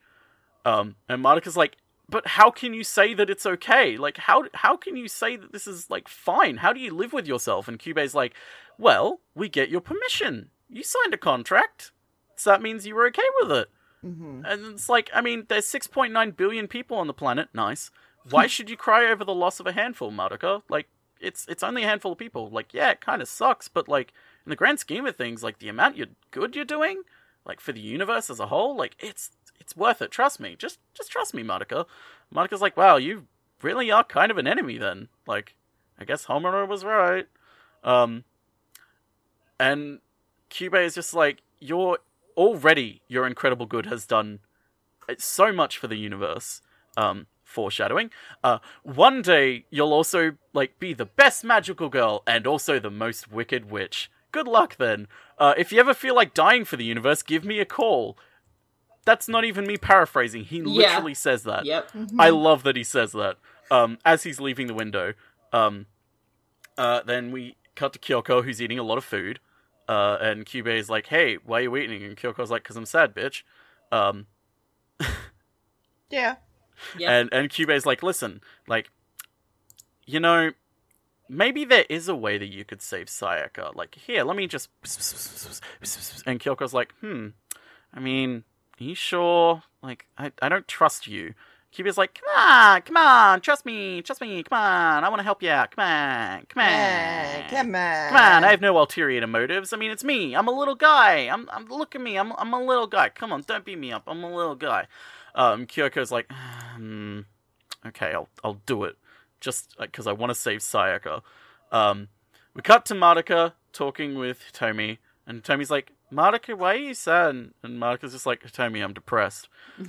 Um, and Madoka's like, but how can you say that it's okay? Like, how how can you say that this is like fine? How do you live with yourself? And Kyubey's like, well, we get your permission. You signed a contract, so that means you were okay with it. Mm-hmm. And it's like, I mean, there's 6.9 billion people on the planet. Nice. Why should you cry over the loss of a handful, Madoka? Like, it's it's only a handful of people. Like, yeah, it kind of sucks, but like in the grand scheme of things, like the amount you're good you're doing, like for the universe as a whole, like it's it's worth it. Trust me. Just just trust me, Madoka. Madoka's like, wow, you really are kind of an enemy then. Like, I guess Homura was right. Um, and Kyubey is just like, you're already your incredible good has done so much for the universe. Um, foreshadowing. Uh, one day you'll also like be the best magical girl and also the most wicked witch. Good luck then. Uh, if you ever feel like dying for the universe, give me a call. That's not even me paraphrasing. He literally says that. Yep. I love that he says that. Um, as he's leaving the window. Um, uh, then we cut to Kyoko, who's eating a lot of food. Uh, and Kyubey is like, "Hey, why are you eating?" And Kyoko's like, "Cause I'm sad, bitch." Um, Yeah. Yep. and and Kyubey's like, "Listen, like, you know, maybe there is a way that you could save Sayaka. Like, here, let me just." And Kyoko's like, "Hmm, I mean, are you sure? Like, I I don't trust you." Kyubey's like, "Come on, come on, trust me, trust me, come on, I want to help you out. Come on, come on, come on. Come on, I have no ulterior motives. I mean, it's me. I'm a little guy. I'm, I'm look at me. I'm, I'm a little guy. Come on, don't beat me up. I'm a little guy. Um, Kyoko's like, hmm, okay, I'll, I'll do it, just because I want to save Sayaka. Um, we cut to Madoka talking with Hitomi, and Hitomi's like, Madoka, why are you sad? And, and Madoka's just like, Hitomi, I'm depressed.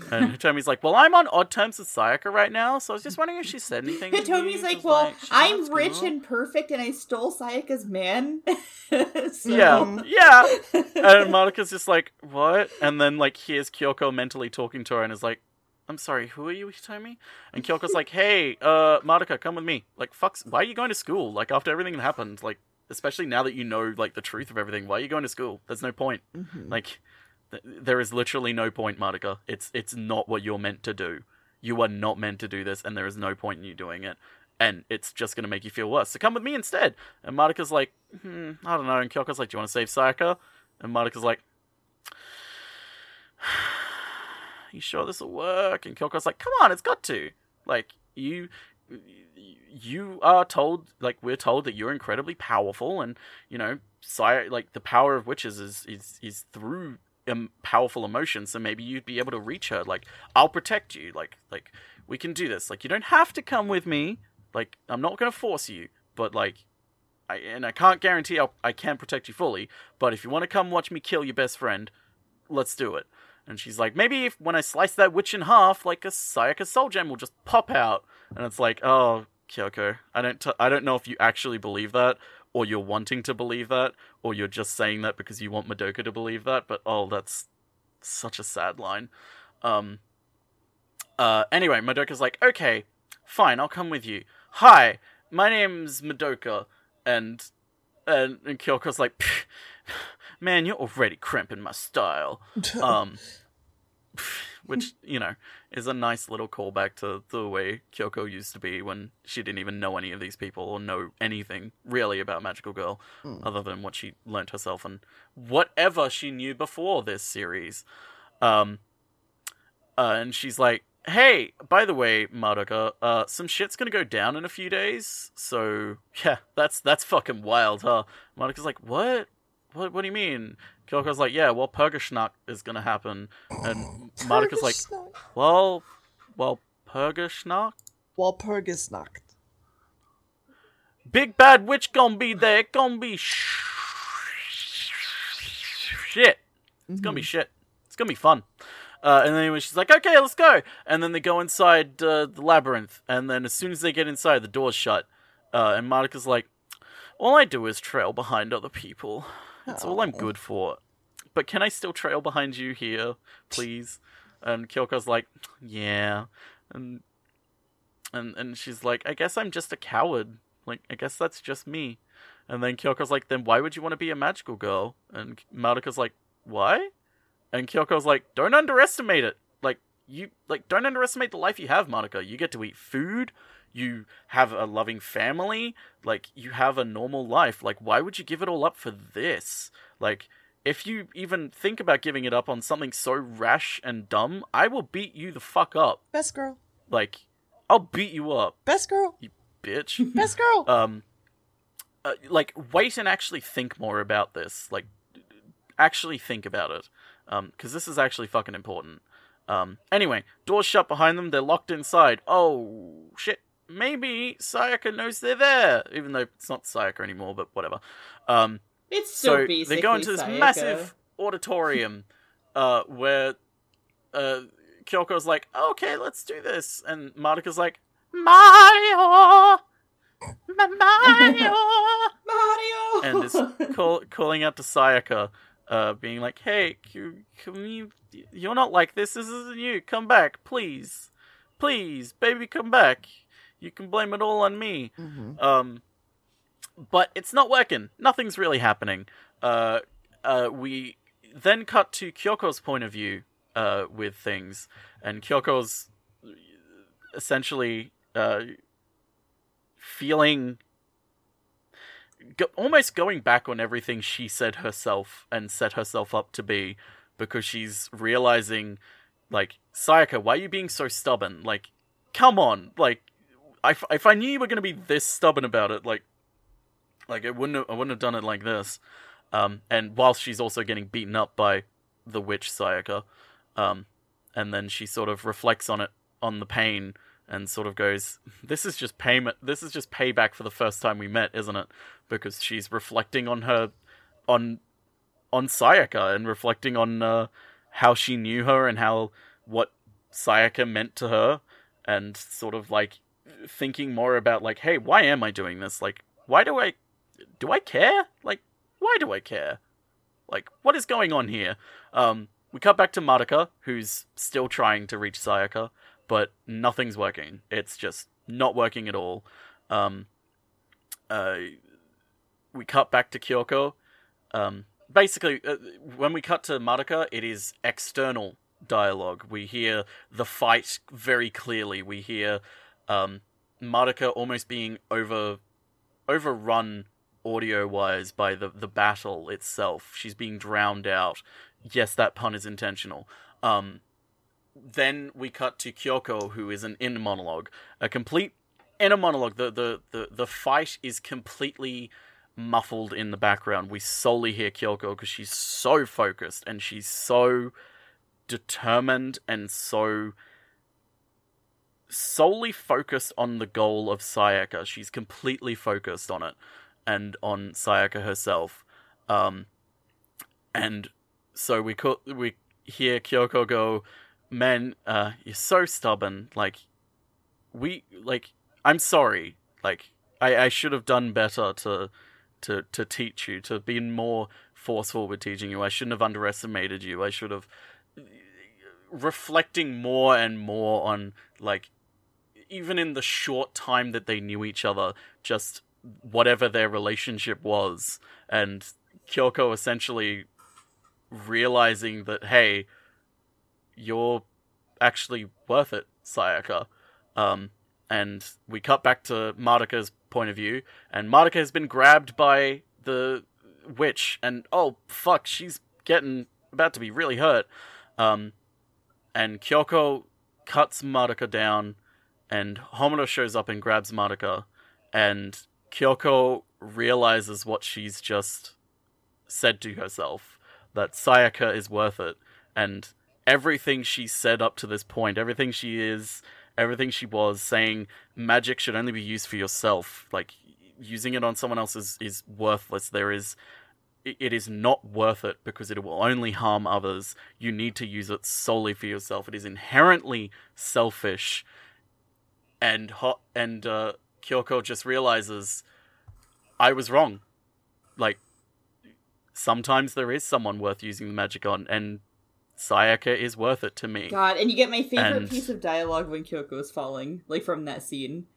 And Hitomi's like, well, I'm on odd terms with Sayaka right now, so I was just wondering if she said anything. to you, Hitomi's like, 'cause, well, she's I'm rich school." and perfect, and I stole Sayaka's man. So- Yeah, yeah. And Madoka's just like, what? And then like hears Kyoko mentally talking to her and is like, I'm sorry, who are you, Hitomi? And Kyoko's like, hey, uh, Madoka, come with me. Like, fucks, why are you going to school? Like, after everything that happened, like, especially now that you know, like, the truth of everything, why are you going to school? There's no point. Mhm. Like, th- there is literally no point, Madoka. It's, it's not what you're meant to do. You are not meant to do this, and there is no point in you doing it. And it's just going to make you feel worse. So come with me instead. And Madoka's like, hmm, I don't know. And Kyoko's like, do you want to save Sayaka? And Madoka's like, you sure this will work? And Kyoko's like, come on, it's got to. Like, you you are told like we're told that you're incredibly powerful and you know sci- like the power of witches is is is through um, powerful emotions so maybe you'd be able to reach her. Like i'll protect you. Like like we can do this. Like you don't have to come with me. Like i'm not going to force you but like I, and i can't guarantee I'll, i can protect you fully but if you want to come watch me kill your best friend let's do it and she's like maybe if when i slice that witch in half like a sayaka soul gem will just pop out. And it's like oh kyoko i don't t- i don't know if you actually believe that or you're wanting to believe that or you're just saying that because you want madoka to believe that but oh that's such a sad line. Um uh anyway madoka's like okay fine i'll come with you. Hi my name's madoka. And and, and kyoko's like "Pfft, man you're already cramping my style um which you know is a nice little callback to the way Kyoko used to be when she didn't even know any of these people or know anything really about Magical Girl Mm. other than what she learnt herself and whatever she knew before this series. Um uh, and she's like, "Hey, by the way, Madoka, uh some shit's to go down in a few days. So, yeah, that's that's fucking wild, huh?" Madoka's like, "What? What, what do you mean? Kyoko's like, yeah, Walpurgisnacht is gonna happen, and Madoka's like, well, well, Purgaschnack? Walpurgisnacht. Big bad witch gonna be there. It gonna be sh- shit. It's gonna be shit. It's gonna be fun. Uh, and then anyway, she's like, okay, let's go. And then they go inside uh, the labyrinth. And then as soon as they get inside, the door's shut. Uh, and Madoka's like, all I do is trail behind other people. That's oh. all I'm good for. But can I still trail behind you here, please? And Kyoko's like, yeah. And and and she's like, I guess I'm just a coward. Like, I guess that's just me. And then Kyoko's like, then why would you want to be a magical girl? And Madoka's like, why? And Kyoko's like, don't underestimate it. You, like, don't underestimate the life you have, Madoka. You get to eat food. You have a loving family. Like, you have a normal life. Like, why would you give it all up for this? Like, if you even think about giving it up on something so rash and dumb, I will beat you the fuck up. Best girl. Like, I'll beat you up, Best girl. You bitch. Best girl. um uh, like wait and actually think more about this like actually think about it um because this is actually fucking important um anyway doors shut behind them they're locked inside oh shit maybe sayaka knows they're there even though it's not sayaka anymore but whatever um It's so basically they go into this Sayaka. massive auditorium uh where uh Kyoko's like, okay, let's do this. And Madoka's like, Mario! Mario! Mario and is call, calling out to Sayaka, uh, being like, hey, can, can you, you're not like this, this isn't you, come back, please. Please, baby, come back. You can blame it all on me. Mhm. Um, but it's not working. Nothing's really happening. Uh, uh, we then cut to Kyoko's point of view uh, with things, and Kyoko's essentially uh, feeling go- almost going back on everything she said herself and set herself up to be because she's realizing like Sayaka, why are you being so stubborn? Like, come on, like if, if I knew you were going to be this stubborn about it, like, like it wouldn't have, I wouldn't have done it like this. Um, and whilst she's also getting beaten up by the witch Sayaka, um, and then she sort of reflects on it on the pain and sort of goes, "This is just payment. This is just payback for the first time we met, isn't it?" Because she's reflecting on her, on, on Sayaka and reflecting on uh, how she knew her and how what Sayaka meant to her, and sort of like thinking more about like, hey, why am I doing this? Like, why do I, do I care? Like, why do I care? Like, what is going on here? Um, we cut back to Madoka, who's still trying to reach Sayaka, but nothing's working. It's just not working at all. Um, uh, we cut back to Kyoko. Um, basically, uh, when we cut to Madoka, it is external dialogue. We hear the fight very clearly. We hear um, Madoka almost being over overrun audio wise by the the battle itself. She's being drowned out. Yes, that pun is intentional. Um, then we cut to Kyoko, who is an in monologue, a complete inner monologue. The the the the fight is completely muffled in the background. We solely hear Kyoko because she's so focused and she's so determined and so solely focused on the goal of Sayaka. She's completely focused on it and on Sayaka herself. Um, and so we co- we hear Kyoko go, "Man, uh, you're so stubborn. Like, we like. I'm sorry. Like, I I should have done better to." To, to teach you, to be more forceful with teaching you. I shouldn't have underestimated you. I should have reflecting more and more on like even in the short time that they knew each other, just whatever their relationship was, and Kyoko essentially realizing that hey, you're actually worth it, Sayaka. Um, and we cut back to Madoka's point of view, and Madoka has been grabbed by the witch, and oh fuck, she's getting about to be really hurt. Um, and Kyoko cuts Madoka down, and Homura shows up and grabs Madoka, and Kyoko realizes what she's just said to herself that Sayaka is worth it, and everything she said up to this point, everything she is, everything she was saying, magic should only be used for yourself. Like using it on someone else is, is worthless. There is it is not worth it because it will only harm others. You need to use it solely for yourself. It is inherently selfish. And hot and uh, Kyoko just realizes I was wrong. Like sometimes there is someone worth using the magic on, and Sayaka is worth it to me. God, and you get my favorite And- piece of dialogue when Kyoko is falling, like from that scene.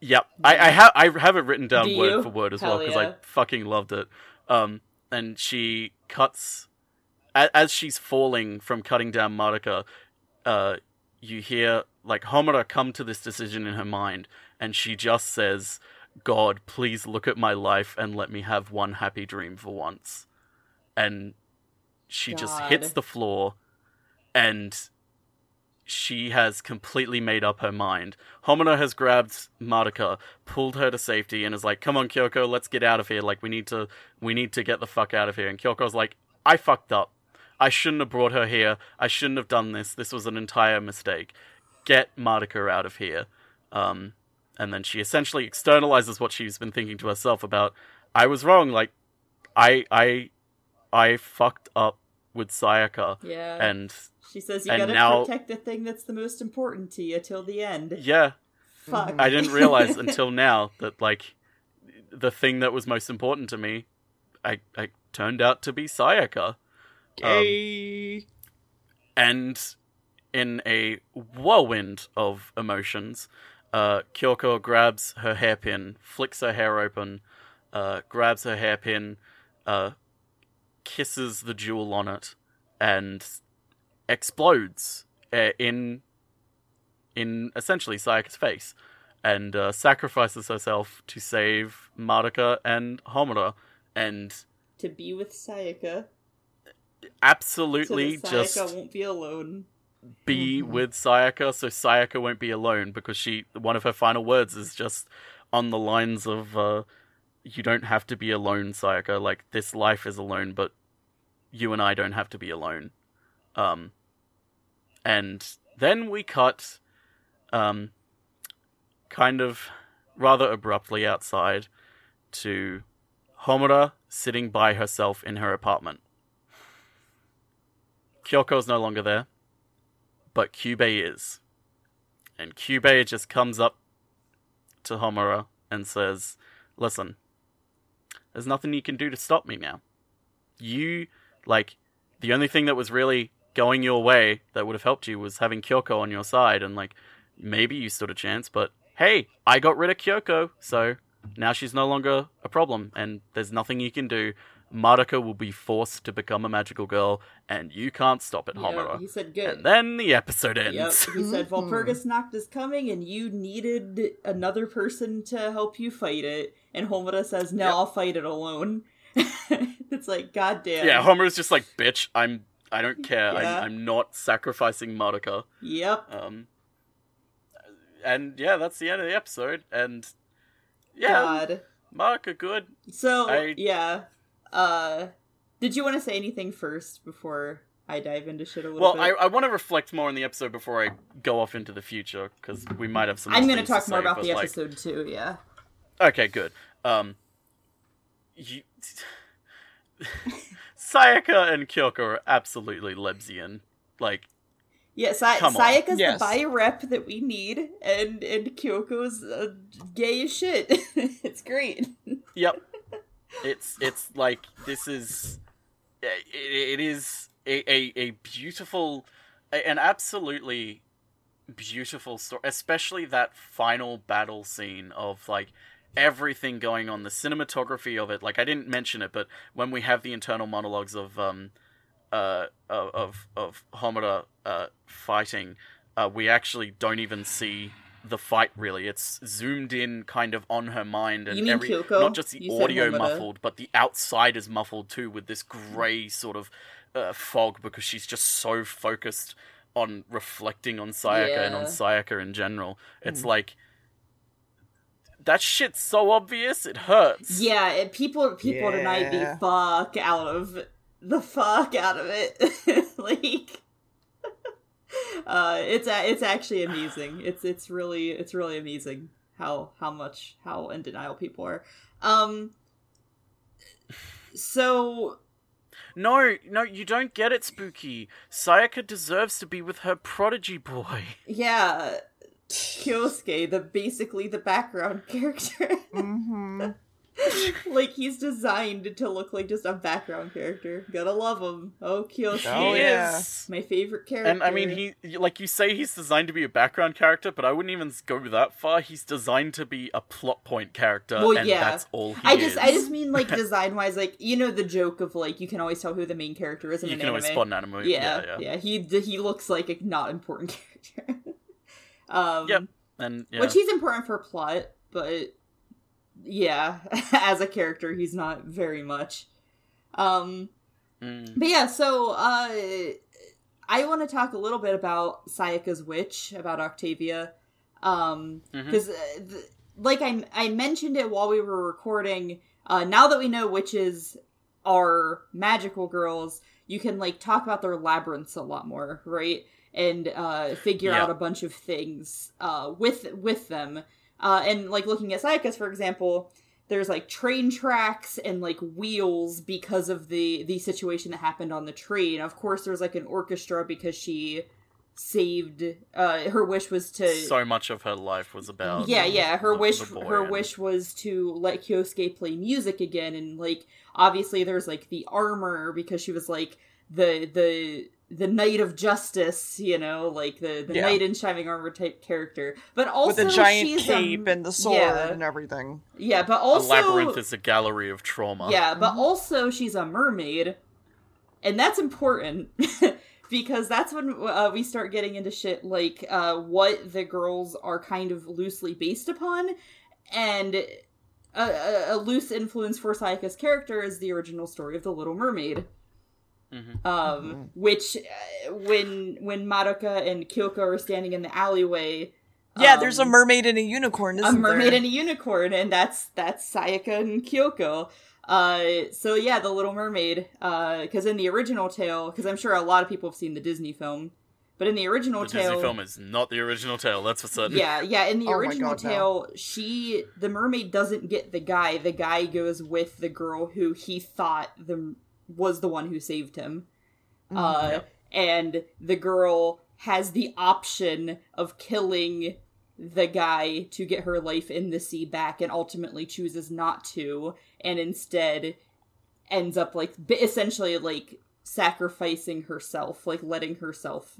Yep, I, I have I have it written down Do word you? for word as Hell well because I fucking loved it. Um, and she cuts as she's falling from cutting down Madoka. Uh, you hear like Homura come to this decision in her mind, and she just says, "God, please look at my life and let me have one happy dream for once." And she just hits the floor, and she has completely made up her mind. Homura has grabbed Madoka, pulled her to safety, and is like, "Come on, Kyoko, let's get out of here. Like, we need to, we need to get the fuck out of here." And Kyoko's like, "I fucked up. I shouldn't have brought her here. I shouldn't have done this. This was an entire mistake. Get Madoka out of here." Um, and then she essentially externalizes what she's been thinking to herself about. I was wrong. Like, I, I, I fucked up with Sayaka, Yeah. and she says you and gotta now- protect the thing that's the most important to you till the end. yeah, Fuck. I didn't realize until now that like the thing that was most important to me, I, I turned out to be Sayaka. Gay. And in a whirlwind of emotions, uh, Kyoko grabs her hairpin, flicks her hair open, uh, grabs her hairpin, uh, kisses the jewel on it, and explodes uh, in in essentially Sayaka's face, and uh, sacrifices herself to save Madoka and Homura, and to be with Sayaka. absolutely so that just Sayaka won't be alone. be Mhm. with Sayaka so Sayaka won't be alone because she one of her final words is just on the lines of uh you don't have to be alone Sayaka like this life is alone but you and I don't have to be alone um and then we cut um kind of rather abruptly outside to Homura sitting by herself in her apartment Kyoko's no longer there but Kyubey is. And Kyubey just comes up to Homura and says, Listen, there's nothing you can do to stop me now. You, like, the only thing that was really going your way that would have helped you was having Kyoko on your side, and, like, maybe you stood a chance, but hey, I got rid of Kyoko, so now she's no longer a problem, and there's nothing you can do. Madoka will be forced to become a magical girl, and you can't stop it, Yep, Homura. he said good. And then the episode ends. Yep. ends. He said. Valpurgis Nacht is coming and you needed another person to help you fight it. And Homura says, No, Yep. I'll fight it alone. it's like, God damn. Yeah, Homura's just like, bitch, I'm I don't care. Yeah. I'm, I'm not sacrificing Madoka. Yep. Um and yeah, that's the end of the episode. And yeah, God. Madoka good. So, I- yeah. Uh, did you want to say anything first before I dive into shit a little Well, bit? I, I want to reflect more on the episode before I go off into the future because we might have some. I'm going to to talk more say, about the like- episode too, yeah. Okay, good. Um, you, Sayaka and Kyoko are absolutely Lebsian. Like, Yeah, Sa- Come on. Sayaka's Yes. the bi rep that we need, and and Kyoko's uh, gay as shit. it's great. Yep. it's it's like this is it, it is a, a, a beautiful a- an absolutely beautiful story especially that final battle scene of like everything going on the cinematography of it like i didn't mention it but when we have the internal monologues of um uh of of, homura uh fighting uh we actually don't even see the fight really it's zoomed in kind of on her mind and You mean every Kyoko? not just the You audio muffled but the outside is muffled too with this gray sort of uh, fog because she's just so focused on reflecting on Sayaka and on Sayaka in general. It's Mm. like that shit's so obvious it hurts. Yeah, it, people people tonight the fuck out of the fuck out of it. like uh it's it's actually amusing. It's it's really it's really amusing how how much how in denial people are. Um so No, no, you don't get it, Spooky. Sayaka deserves to be with her prodigy boy. yeah, Kyosuke, the basically the background character. hmm like he's designed to look like just a background character. Gotta love him. Oh, Kyosuke. Oh, yeah. is. My favorite character. And I mean, he like you say he's designed to be a background character, but I wouldn't even go that far. He's designed to be a plot point character, Well, and yeah. that's all he I just, is. I just mean like design wise, like you know the joke of like you can always tell who the main character is in you an can always anime. spot an anime. yeah, yeah, yeah. He he looks like a not important character. Um, Yep. And yeah. which he's important for plot, but yeah, as a character, he's not very much. Um, Mm. but yeah, so uh, I want to talk a little bit about Sayaka's witch, about Octavia, um, Mhm. because th- like I I mentioned it while we were recording. Uh, now that we know witches are magical girls, you can like talk about their labyrinths a lot more, right? And uh, figure Yeah. out a bunch of things uh, with with them. Uh, and like looking at Sayaka's, for example, there's like train tracks and like wheels because of the the situation that happened on the train. Of course, there's like an orchestra because she saved. Uh, her wish was to so much of her life was about yeah, yeah. Her the- wish, the her and- wish was to let Kyosuke play music again, and like obviously there's like the armor because she was like the the the knight of justice, you know, like the the Yeah. knight in shining armor type character. But also With the giant she's, cape um, and the sword yeah. and everything. yeah, but A also labyrinth is a gallery of trauma. yeah, but also she's a mermaid, and that's important because that's when uh, we start getting into shit like uh, what the girls are kind of loosely based upon, and a, a, a loose influence for Sayaka's character is the original story of the Little Mermaid. Mhm. Um, which uh, when when Madoka and Kyoko are standing in the alleyway, Yeah, there's a um, mermaid and a unicorn, a isn't mermaid there? and a unicorn, and that's that's Sayaka and Kyoko. Uh, so yeah, the Little Mermaid. Because in the original tale, because I'm sure a lot of people have seen the Disney film, but in the original tale The tale, Disney film is not the original tale, that's for certain. yeah, yeah, in the Oh original God, no. tale, she the mermaid doesn't get the guy. The guy goes with the girl who he thought the was the one who saved him. Uh, Yep. and the girl has the option of killing the guy to get her life in the sea back and ultimately chooses not to and instead ends up like essentially like sacrificing herself like letting herself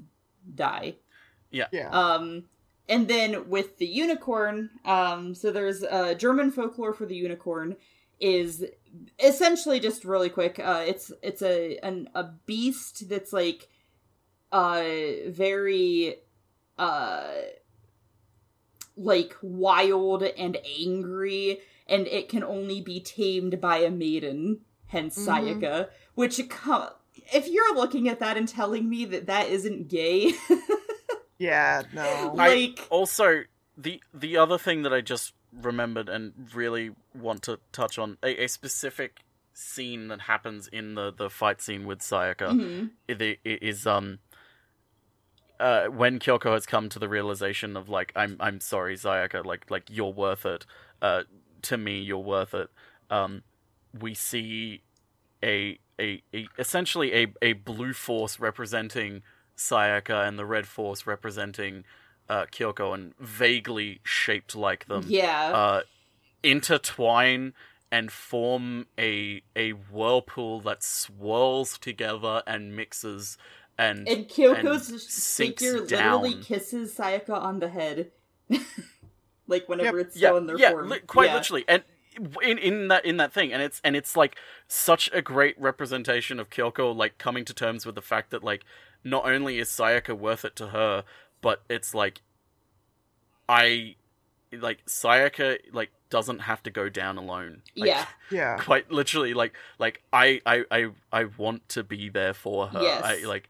die Yeah. um and then with the unicorn um so there's uh german folklore for the unicorn is essentially just really quick uh it's it's a an, a beast that's like uh very uh like wild and angry and it can only be tamed by a maiden hence Mhm. sayaka which if you're looking at that and telling me that that isn't gay Yeah, no. I- like Also, the the other thing that I just remembered and really want to touch on a, a specific scene that happens in the the fight scene with Sayaka. Mhm. i- the- i- is um uh when Kyoko has come to the realization of like I'm I'm sorry Sayaka like like you're worth it. Uh to me you're worth it. Um we see a a, a essentially a a blue force representing Sayaka and the red force representing uh Kyoko and vaguely shaped like them yeah. uh, intertwine and form a a whirlpool that swirls together and mixes and and Kyoko's and figure literally kisses Sayaka on the head. Like whenever Yep. it's still in their yeah, form. li- quite Yeah. literally. And in in that in that thing. And it's and it's like such a great representation of Kyoko like coming to terms with the fact that like not only is Sayaka worth it to her but it's like I like Sayaka like doesn't have to go down alone like, yeah Yeah. quite literally like like I, I i i want to be there for her Yes. i like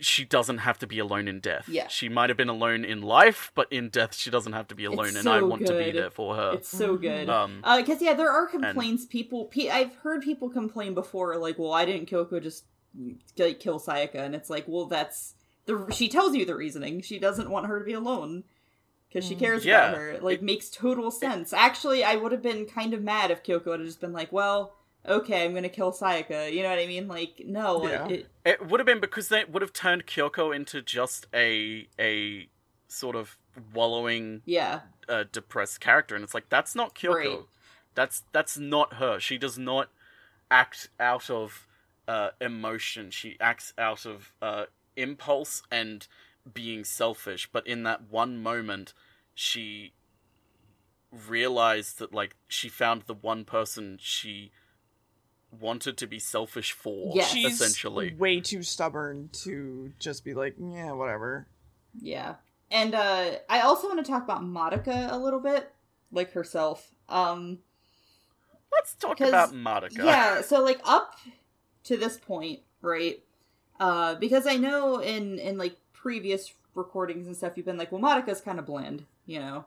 she doesn't have to be alone in death. Yeah. She might have been alone in life, but in death she doesn't have to be alone, and I so want to be there for her. It's so good. Um, Because yeah, there are complaints. People, pe- I've heard people complain before, like, "Well, why didn't Kyoko just like kill Sayaka?" And it's like, well, that's the. She tells you the reasoning. She doesn't want her to be alone because she cares Mm, Yeah, about her. It, like, it- makes total sense. Actually, I would have been kind of mad if Kyoko had just been like, "Well, okay, I'm gonna kill Sayaka." You know what I mean? Like, no, Yeah. it, it, It would have been because they would have turned Kyoko into just a a sort of wallowing, yeah, uh, depressed character, and it's like that's not Kyoko. Right. That's that's not her. She does not act out of uh, emotion. She acts out of uh, impulse and being selfish. But in that one moment, she realized that like she found the one person she wanted to be selfish for. Yes. She's essentially. way too stubborn to just be like, yeah, whatever. Yeah. And uh I also want to talk about Madoka a little bit, like herself. Um Let's talk 'Cause- about Madoka. yeah, so like up to this point, right? Uh because I know in in like previous recordings and stuff you've been like, well Madoka's kind of bland, you know.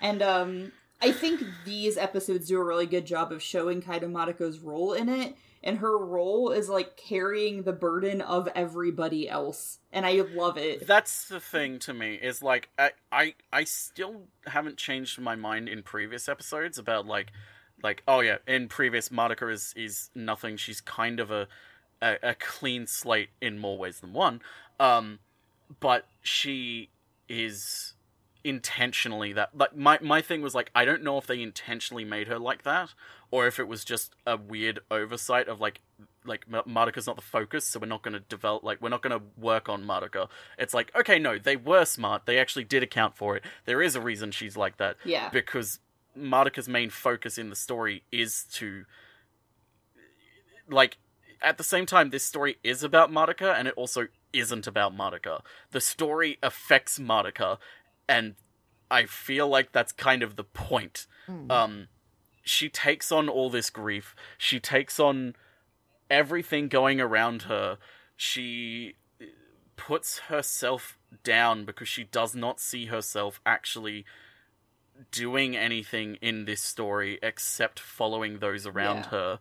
And um I think these episodes do a really good job of showing kind of role in it. And her role is like carrying the burden of everybody else. And I love it. That's the thing to me is like I, I I still haven't changed my mind in previous episodes about like like oh yeah in previous Madoka is is nothing she's kind of a a, a clean slate in more ways than one um but she is intentionally that like my my thing was like I don't know if they intentionally made her like that or if it was just a weird oversight of like like Ma- Madoka's not the focus, so we're not going to develop like we're not going to work on Madoka. It's like okay, no, they were smart. They actually did account for it. There is a reason she's like that Yeah. because Madoka's main focus in the story is to like at the same time this story is about Madoka and it also isn't about Madoka. The story affects Madoka and I feel like that's kind of the point. Um she takes on all this grief. She takes on everything going around her. She puts herself down because she does not see herself actually doing anything in this story except following those around Yeah. her.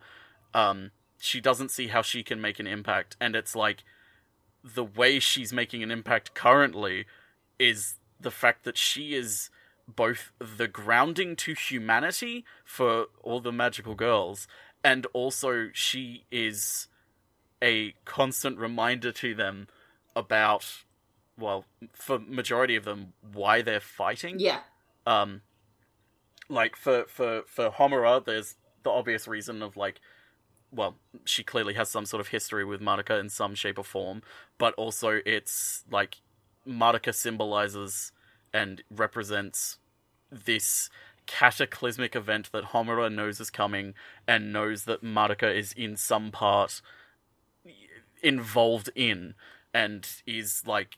Um, she doesn't see how she can make an impact, and it's like the way she's making an impact currently is the fact that she is both the grounding to humanity for all the magical girls, and also she is a constant reminder to them about well for majority of them why they're fighting Yeah. um like for for for homura there's the obvious reason of like well she clearly has some sort of history with Madoka in some shape or form but also it's like Madoka symbolizes and represents this cataclysmic event that Homura knows is coming and knows that Madoka is in some part involved in and is like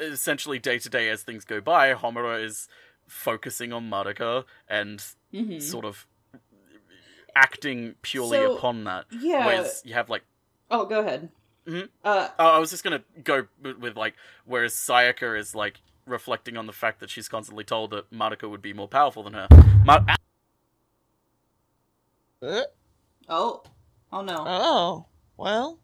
essentially day to day as things go by Homura is focusing on Madoka and hmm sort of acting purely So, upon that Yeah. whereas you have like Oh, go ahead. Mhm. Uh, Oh, I was just gonna go with, with like, whereas Sayaka is like reflecting on the fact that she's constantly told that Madoka would be more powerful than her. Ma- Uh, oh, oh no. oh, well,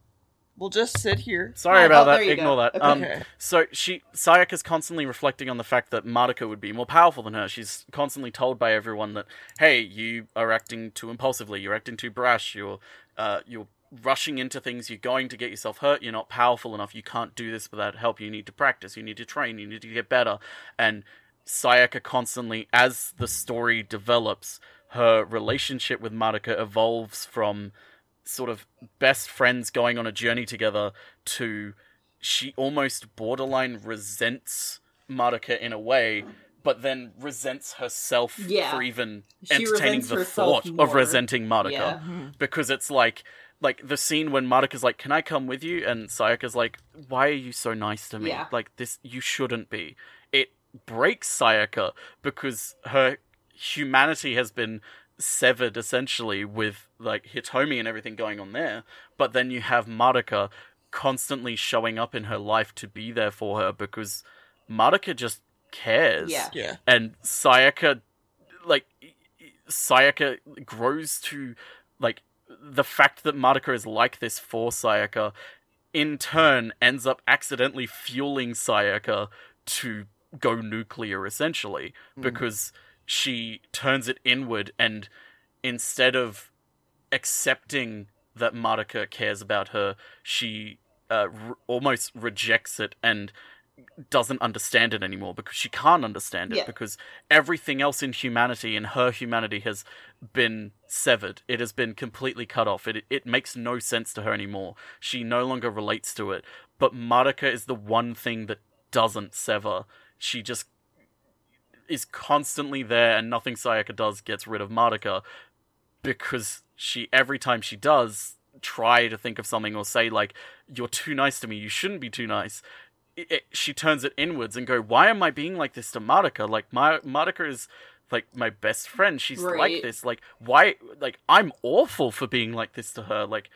we'll just sit here. Sorry Oh, about oh, that. Ignore go. that. Okay. Um, Okay. so she Sayaka's constantly reflecting on the fact that Madoka would be more powerful than her. She's constantly told by everyone that, hey, you are acting too impulsively. You're acting too brash. You're, uh, you're rushing into things. You're going to get yourself hurt. You're not powerful enough. You can't do this without help. You need to practice. You need to train. You need to get better. And Sayaka constantly, as the story develops, her relationship with Madoka evolves from sort of best friends going on a journey together to she almost borderline resents Madoka in a way, but then resents herself Yeah. for even She entertaining the herself thought of resenting Madoka Yeah. Mm-hmm. because it's like like the scene when Madoka's like, "Can I come with you?" and Sayaka's like, "Why are you so nice to me? Yeah. Like this, you shouldn't be." It breaks Sayaka because her humanity has been severed essentially with like Hitomi and everything going on there. But then you have Madoka constantly showing up in her life to be there for her because Madoka just cares. Yeah. Yeah. And Sayaka like Sayaka grows to like the fact that Madoka is like this for Sayaka in turn ends up accidentally fueling Sayaka to go nuclear essentially Mm. because she turns it inward and instead of accepting that Madoka cares about her, she uh, r- almost rejects it and doesn't understand it anymore because she can't understand it Yeah. because everything else in humanity and her humanity has been severed. It has been completely cut off. It it makes no sense to her anymore. She no longer relates to it. But Madoka is the one thing that doesn't sever. She just is constantly there and nothing Sayaka does gets rid of Madoka because she every time she does try to think of something or say like you're too nice to me. You shouldn't be too nice. It, it- she turns it inwards and go why am i being like this to Madoka? Like my Madoka is like my best friend. She's Right. like this. Like why like i'm awful for being like this to her. Like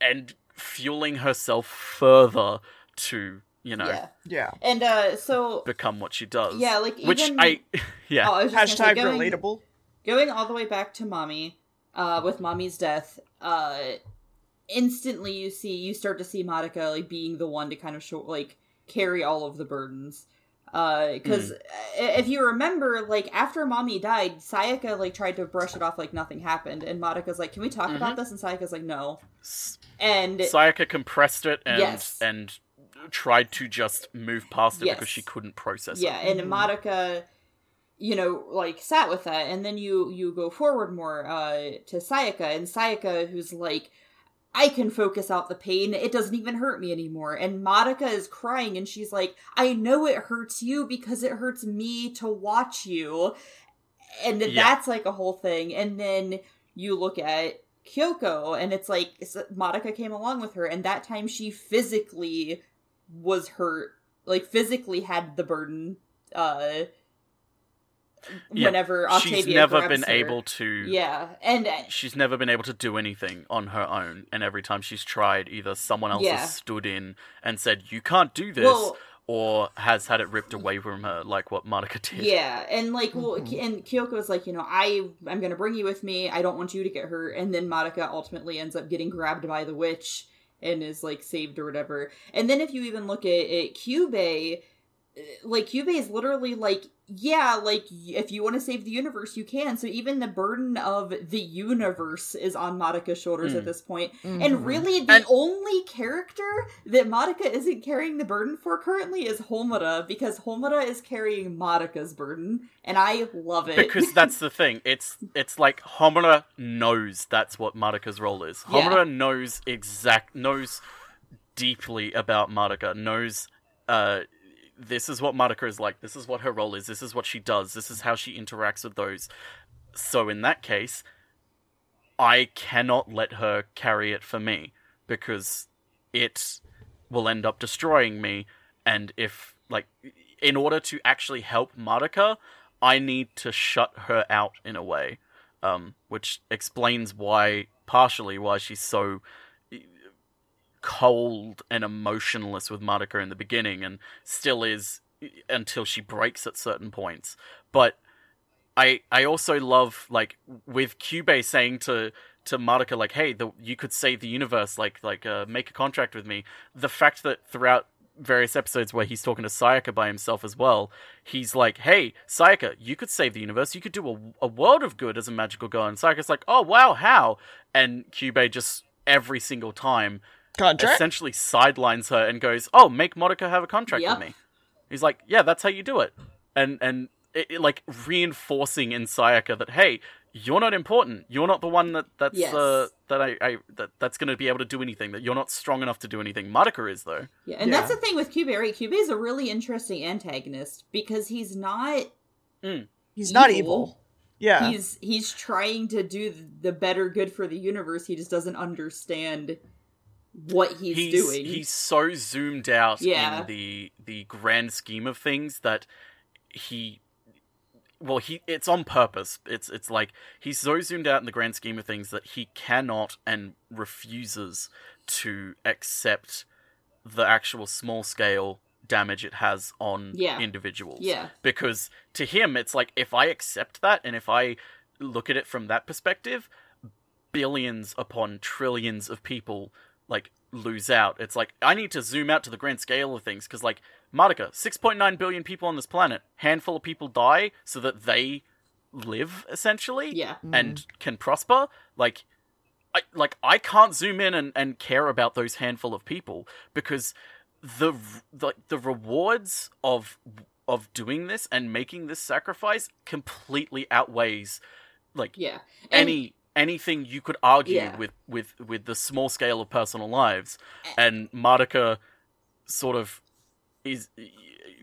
and fueling herself further to you know Yeah. Yeah. And uh so become what she does Yeah, like, even, which i yeah oh, I was just Hashtag say, going, relatable. going all the way back to Mami uh with Mami's death uh instantly you see you start to see Madoka like being the one to kind of show like carry all of the burdens uh because if you remember like after Mami died sayaka like tried to brush it off like nothing happened and Madoka's like can we talk about this and sayaka's like no and Sayaka compressed it and Yes. and tried to just move past it Yes. because she couldn't process yeah it. Yeah, and Madoka you know like sat with that and then you you go forward more uh to Sayaka and Sayaka who's like I can focus out the pain. It doesn't even hurt me anymore. And Madoka is crying and she's like, I know it hurts you because it hurts me to watch you. And Yeah. that's like a whole thing. And then you look at Kyoko and it's like it's- Madoka came along with her and that time she physically was hurt. Like physically had the burden uh Yeah. whenever Oktavia She's never been her. able to Yeah. And uh, she's never been able to do anything on her own and every time she's tried either someone else Yeah. has stood in and said you can't do this Well- or has had it ripped away from her like what Monica did. Yeah, and like, well, Mhm. Ki- and Kyoko's like, you know, I I'm gonna bring you with me. I don't want you to get hurt. And then Madoka ultimately ends up getting grabbed by the witch and is like saved or whatever. And then if you even look at, Kyubey, uh, like Kyubey is literally like, yeah, like if you want to save the universe, you can. So even the burden of the universe is on Madoka's shoulders Mm. at this point. Mhm. And really, the And- only character that Madoka isn't carrying the burden for currently is Homura, because Homura is carrying Madoka's burden, and I love it. because that's the thing. It's it's like Homura knows that's what Madoka's role is. Yeah. Homura knows exact knows deeply about Madoka. Knows uh this is what Madoka is like. This is what her role is. This is what she does. This is how she interacts with those. So in that case, I cannot let her carry it for me because it will end up destroying me. And if like in order to actually help Madoka, I need to shut her out in a way, um, which explains why, partially, why she's so cold and emotionless with Madoka in the beginning, and still is until she breaks at certain points. But I, I also love like with Kyubey saying to to Madoka like, "Hey, the, you could save the universe. Like, like, uh, make a contract with me." The fact that throughout various episodes where he's talking to Sayaka by himself as well, he's like, "Hey, Sayaka, you could save the universe. You could do a, a world of good as a magical girl." And Sayaka's like, "Oh wow, how?" And Kyubey just every single time Contract. essentially sidelines her and goes, "Oh, make Madoka have a contract Yep. with me." He's like, "Yeah, that's how you do it," and and it, it, like reinforcing in Sayaka that, "Hey, you're not important. You're not the one that that's Yes. uh, that I, I that that's going to be able to do anything. That you're not strong enough to do anything. Madoka is though. yeah, and Yeah. that's the thing with Kyubey, right? Kyubey is a really interesting antagonist because he's not He's not evil. evil. Yeah. he's he's trying to do the better good for the universe. He just doesn't understand what he's, he's doing. he's so zoomed out Yeah. in the the grand scheme of things that he well he it's on purpose it's it's like he's so zoomed out in the grand scheme of things that he cannot and refuses to accept the actual small scale damage it has on Yeah. individuals. Yeah. Because to him, it's like if I accept that and if I look at it from that perspective, billions upon trillions of people like lose out. It's like I need to zoom out to the grand scale of things because like Madoka, 6.9 billion people on this planet, handful of people die so that they live essentially Yeah. and mm-hmm. can prosper. Like I like I can't zoom in and, and care about those handful of people because the the the rewards of of doing this and making this sacrifice completely outweighs like Yeah. And- any anything you could argue Yeah. with with with the small scale of personal lives and Madoka sort of is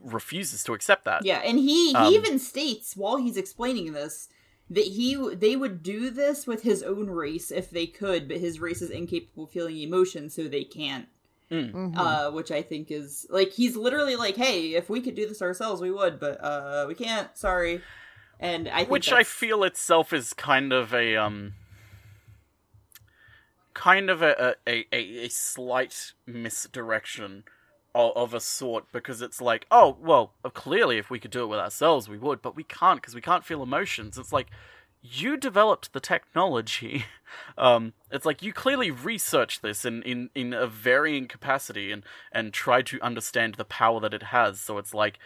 refuses to accept that Yeah, and he he Um, even states while he's explaining this that he they would do this with his own race if they could, but his race is incapable of feeling emotion, so they can't. Mm. Uh, which I think is like he's literally like, "Hey, if we could do this ourselves, we would, but uh, we can't. Sorry." And I think which I feel itself is kind of a um kind of a a, a, a slight misdirection of, of a sort because it's like oh well clearly if we could do it with ourselves we would but we can't because we can't feel emotions. It's like you developed the technology um it's like you clearly researched this in in in a varying capacity and and tried to understand the power that it has so it's like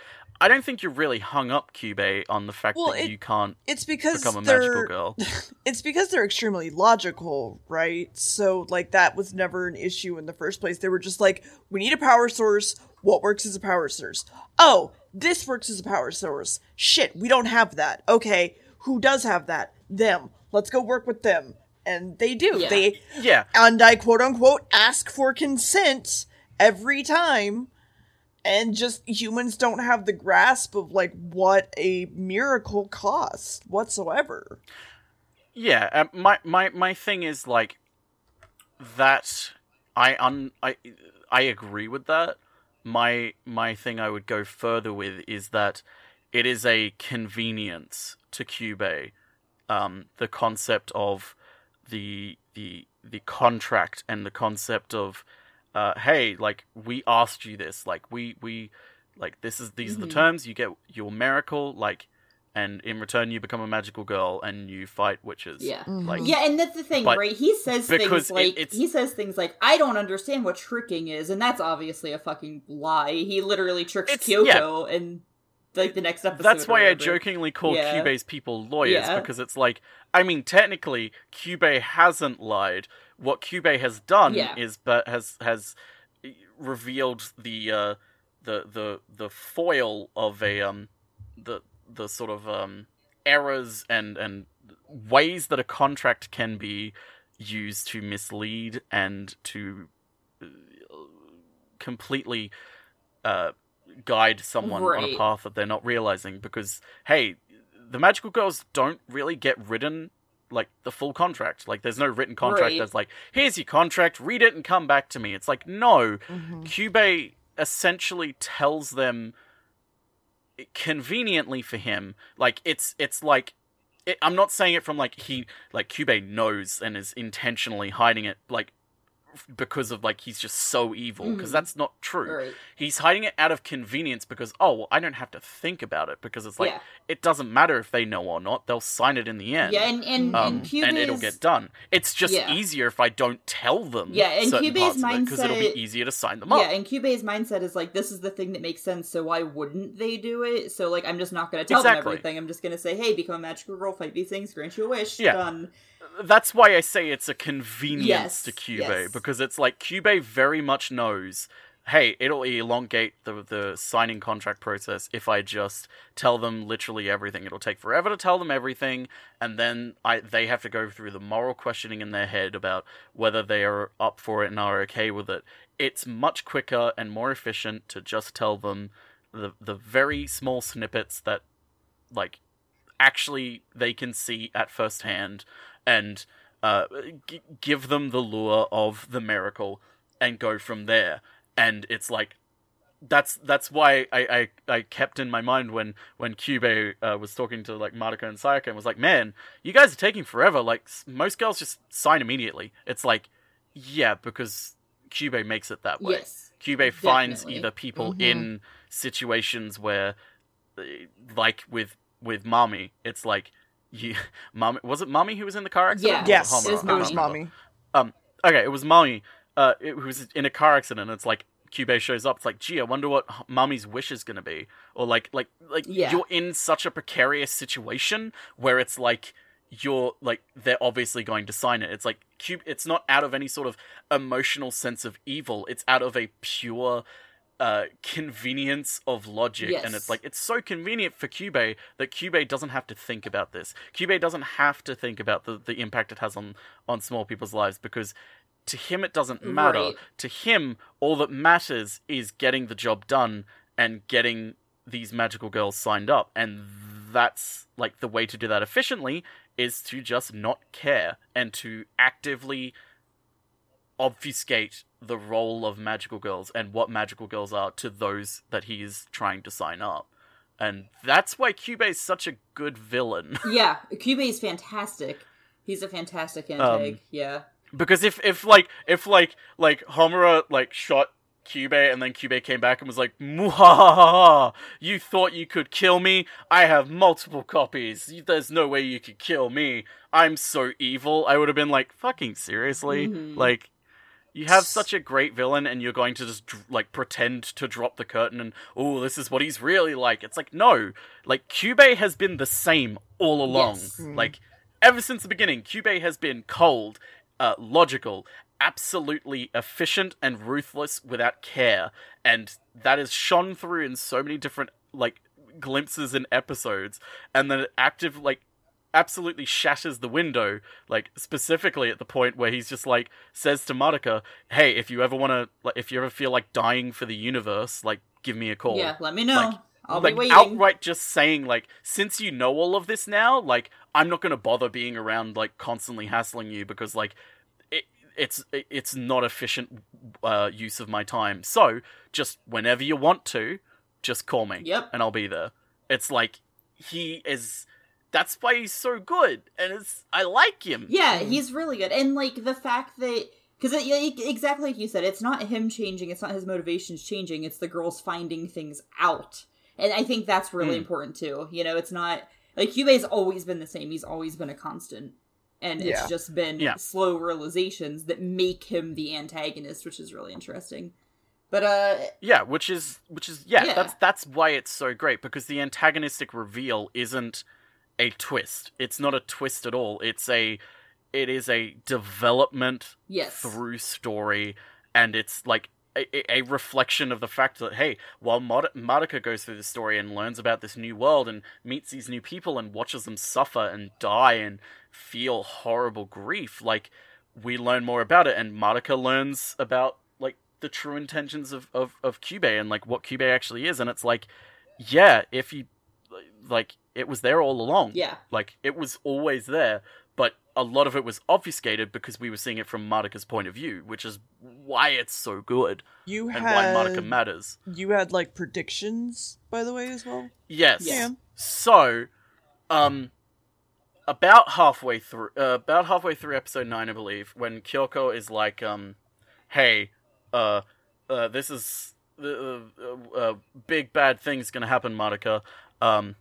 I don't think you're really hung up, Cube, on the fact Well, that it- you can't It's because become a magical girl. it's because they're extremely logical, right? So like that was never an issue in the first place. They were just like, we need a power source. What works as a power source? Oh, this works as a power source. Shit, we don't have that. Okay, who does have that? Them. Let's go work with them. And they do. Yeah. They Yeah, and I quote unquote ask for consent every time. And just humans don't have the grasp of like what a miracle costs whatsoever. yeah. Uh, my my my thing is like that. I un I I agree with that. My my thing I would go further with is that it is a convenience to Cube. Um, the concept of the the the contract and the concept of uh, hey, like we asked you this, like we we like this is these are the Mhm. terms. You get your miracle, like, and in return you become a magical girl and you fight witches. Yeah. like Yeah, and that's the thing, right? He says things like it's- he says things like, "I don't understand what tricking is," and that's obviously a fucking lie. He literally tricks It's- Kyoko, and like the next episode. That's why I jokingly call Yeah. Cube's people lawyers Yeah. because it's like, I mean, technically, Cube hasn't lied. What Cube has done Yeah. is, but has has revealed the uh, the the the foil of a um the the sort of um errors and and ways that a contract can be used to mislead and to uh, completely uh, guide someone on a path that they're not realizing because hey the magical girls don't really get written like the full contract like there's no written contract Right. that's like here's your contract read it and come back to me it's like no Mm-hmm. Cube essentially tells them conveniently for him like it's it's like it, I'm not saying it from like he like Cube knows and is intentionally hiding it like because of like he's just so evil because Mhm. that's not true. Right. He's hiding it out of convenience because oh well, I don't have to think about it because it's like Yeah. it doesn't matter if they know or not they'll sign it in the end. Yeah, and and, Um, and and it'll get done. It's just Yeah. easier if I don't tell them. Yeah, and Cube's parts of it because it'll be easier to sign them up. Yeah, and Cube's mindset is like, this is the thing that makes sense, so why wouldn't they do it? So, like, I'm just not going to tell Exactly. them everything. I'm just going to say, hey, become a magical girl, fight these things, grant you a wish. Yeah. Done. That's why I say it's a convenience Yes, to Cube yes. because it's like Cube very much knows, hey, it'll elongate the the signing contract process if I just tell them literally everything. It'll take forever to tell them everything, and then I they have to go through the moral questioning in their head about whether they are up for it and are okay with it. It's much quicker and more efficient to just tell them the the very small snippets that like actually they can see at first hand and uh, g- give them the lure of the miracle and go from there. And it's like that's that's why I, I, I kept in my mind when when Cube uh, was talking to like Madoka and Sayaka and was like, man, you guys are taking forever. Like s- most girls just sign immediately. It's like, yeah, because Cube makes it that way. Yes. Cube finds either people Mhm. in situations where, uh, like with with Mami, it's like you, Mami was it Mami who was in the car accident? Yeah. Or Yes, Homura? it was it was I don't remember. Mami. Okay, it was Mami. Uh, it, who was in a car accident. It's like Cube shows up. It's like, gee, I wonder what mommy's Mami's wish is gonna be, or like, like, like Yeah. you're in such a precarious situation where it's like you're like they're obviously going to sign it. It's like Cube. It's not out of any sort of emotional sense of evil. It's out of a pure uh convenience of logic and it's like it's so convenient for Cube that Cube doesn't have to think about this. Cube doesn't have to think about the, the impact it has on on small people's lives because to him it doesn't matter. Right. To him all that matters is getting the job done and getting these magical girls signed up and that's like the way to do that efficiently is to just not care and to actively obfuscate the role of magical girls and what magical girls are to those that he is trying to sign up. And that's why Cube is such a good villain. Yeah, Cube is fantastic. He's a fantastic Um, yeah. because if if like if like like Homura like shot Cube and then Cube came back and was like, Muhahaha, you thought you could kill me? I have multiple copies. There's no way you could kill me. I'm so evil. I would have been like, fucking seriously? Mhm. Like, you have such a great villain and you're going to just like pretend to drop the curtain and oh this is what he's really like. It's like no. Like cube has been the same all along. Yes. Mm. like ever since the beginning cube has been cold uh, logical absolutely efficient and ruthless without care. And that is shone through in so many different like glimpses and episodes. And then active like absolutely shatters the window like specifically at the point where he's just like says to Madoka, "Hey, if you ever want to like if you ever feel like dying for the universe, like give me a call." Yeah, let me know. Like- I'll like be waiting. outright just saying like since you know all of this now, like I'm not going to bother being around like constantly hassling you because like it, it's it, it's not efficient uh, use of my time. So, just whenever you want to, just call me Yep. and I'll be there. It's like he is that's why he's so good and it's I like him. Yeah, he's really good. And like the fact that because exactly like you said, it's not him changing, it's not his motivations changing, it's the girls finding things out. And I think that's really Mm. important too. You know, it's not like Kyubey's always been the same. He's always been a constant. And Yeah. it's just been Yeah. slow realizations that make him the antagonist, which is really interesting. But uh Yeah, which is which is yeah, Yeah. that's that's why it's so great because the antagonistic reveal isn't a twist. It's not a twist at all. It's a it is a development yes. through story and it's like a, a reflection of the fact that hey while Mod- Madoka goes through the story and learns about this new world and meets these new people and watches them suffer and die and feel horrible grief like we learn more about it and Madoka learns about like the true intentions of of of Cube and like what Cube actually is and it's like yeah if you like it was there all along Yeah. like it was always there, but a lot of it was obfuscated because we were seeing it from Madoka's point of view, which is why it's so good You and had why Madoka matters. you had like predictions, by the way, as well. Yes. Yeah. So, um, about halfway through, uh, about halfway through episode nine, I believe, when Kyoko is like, um, "Hey, uh, uh this is the uh, uh, big bad thing's gonna happen, Madoka. Um,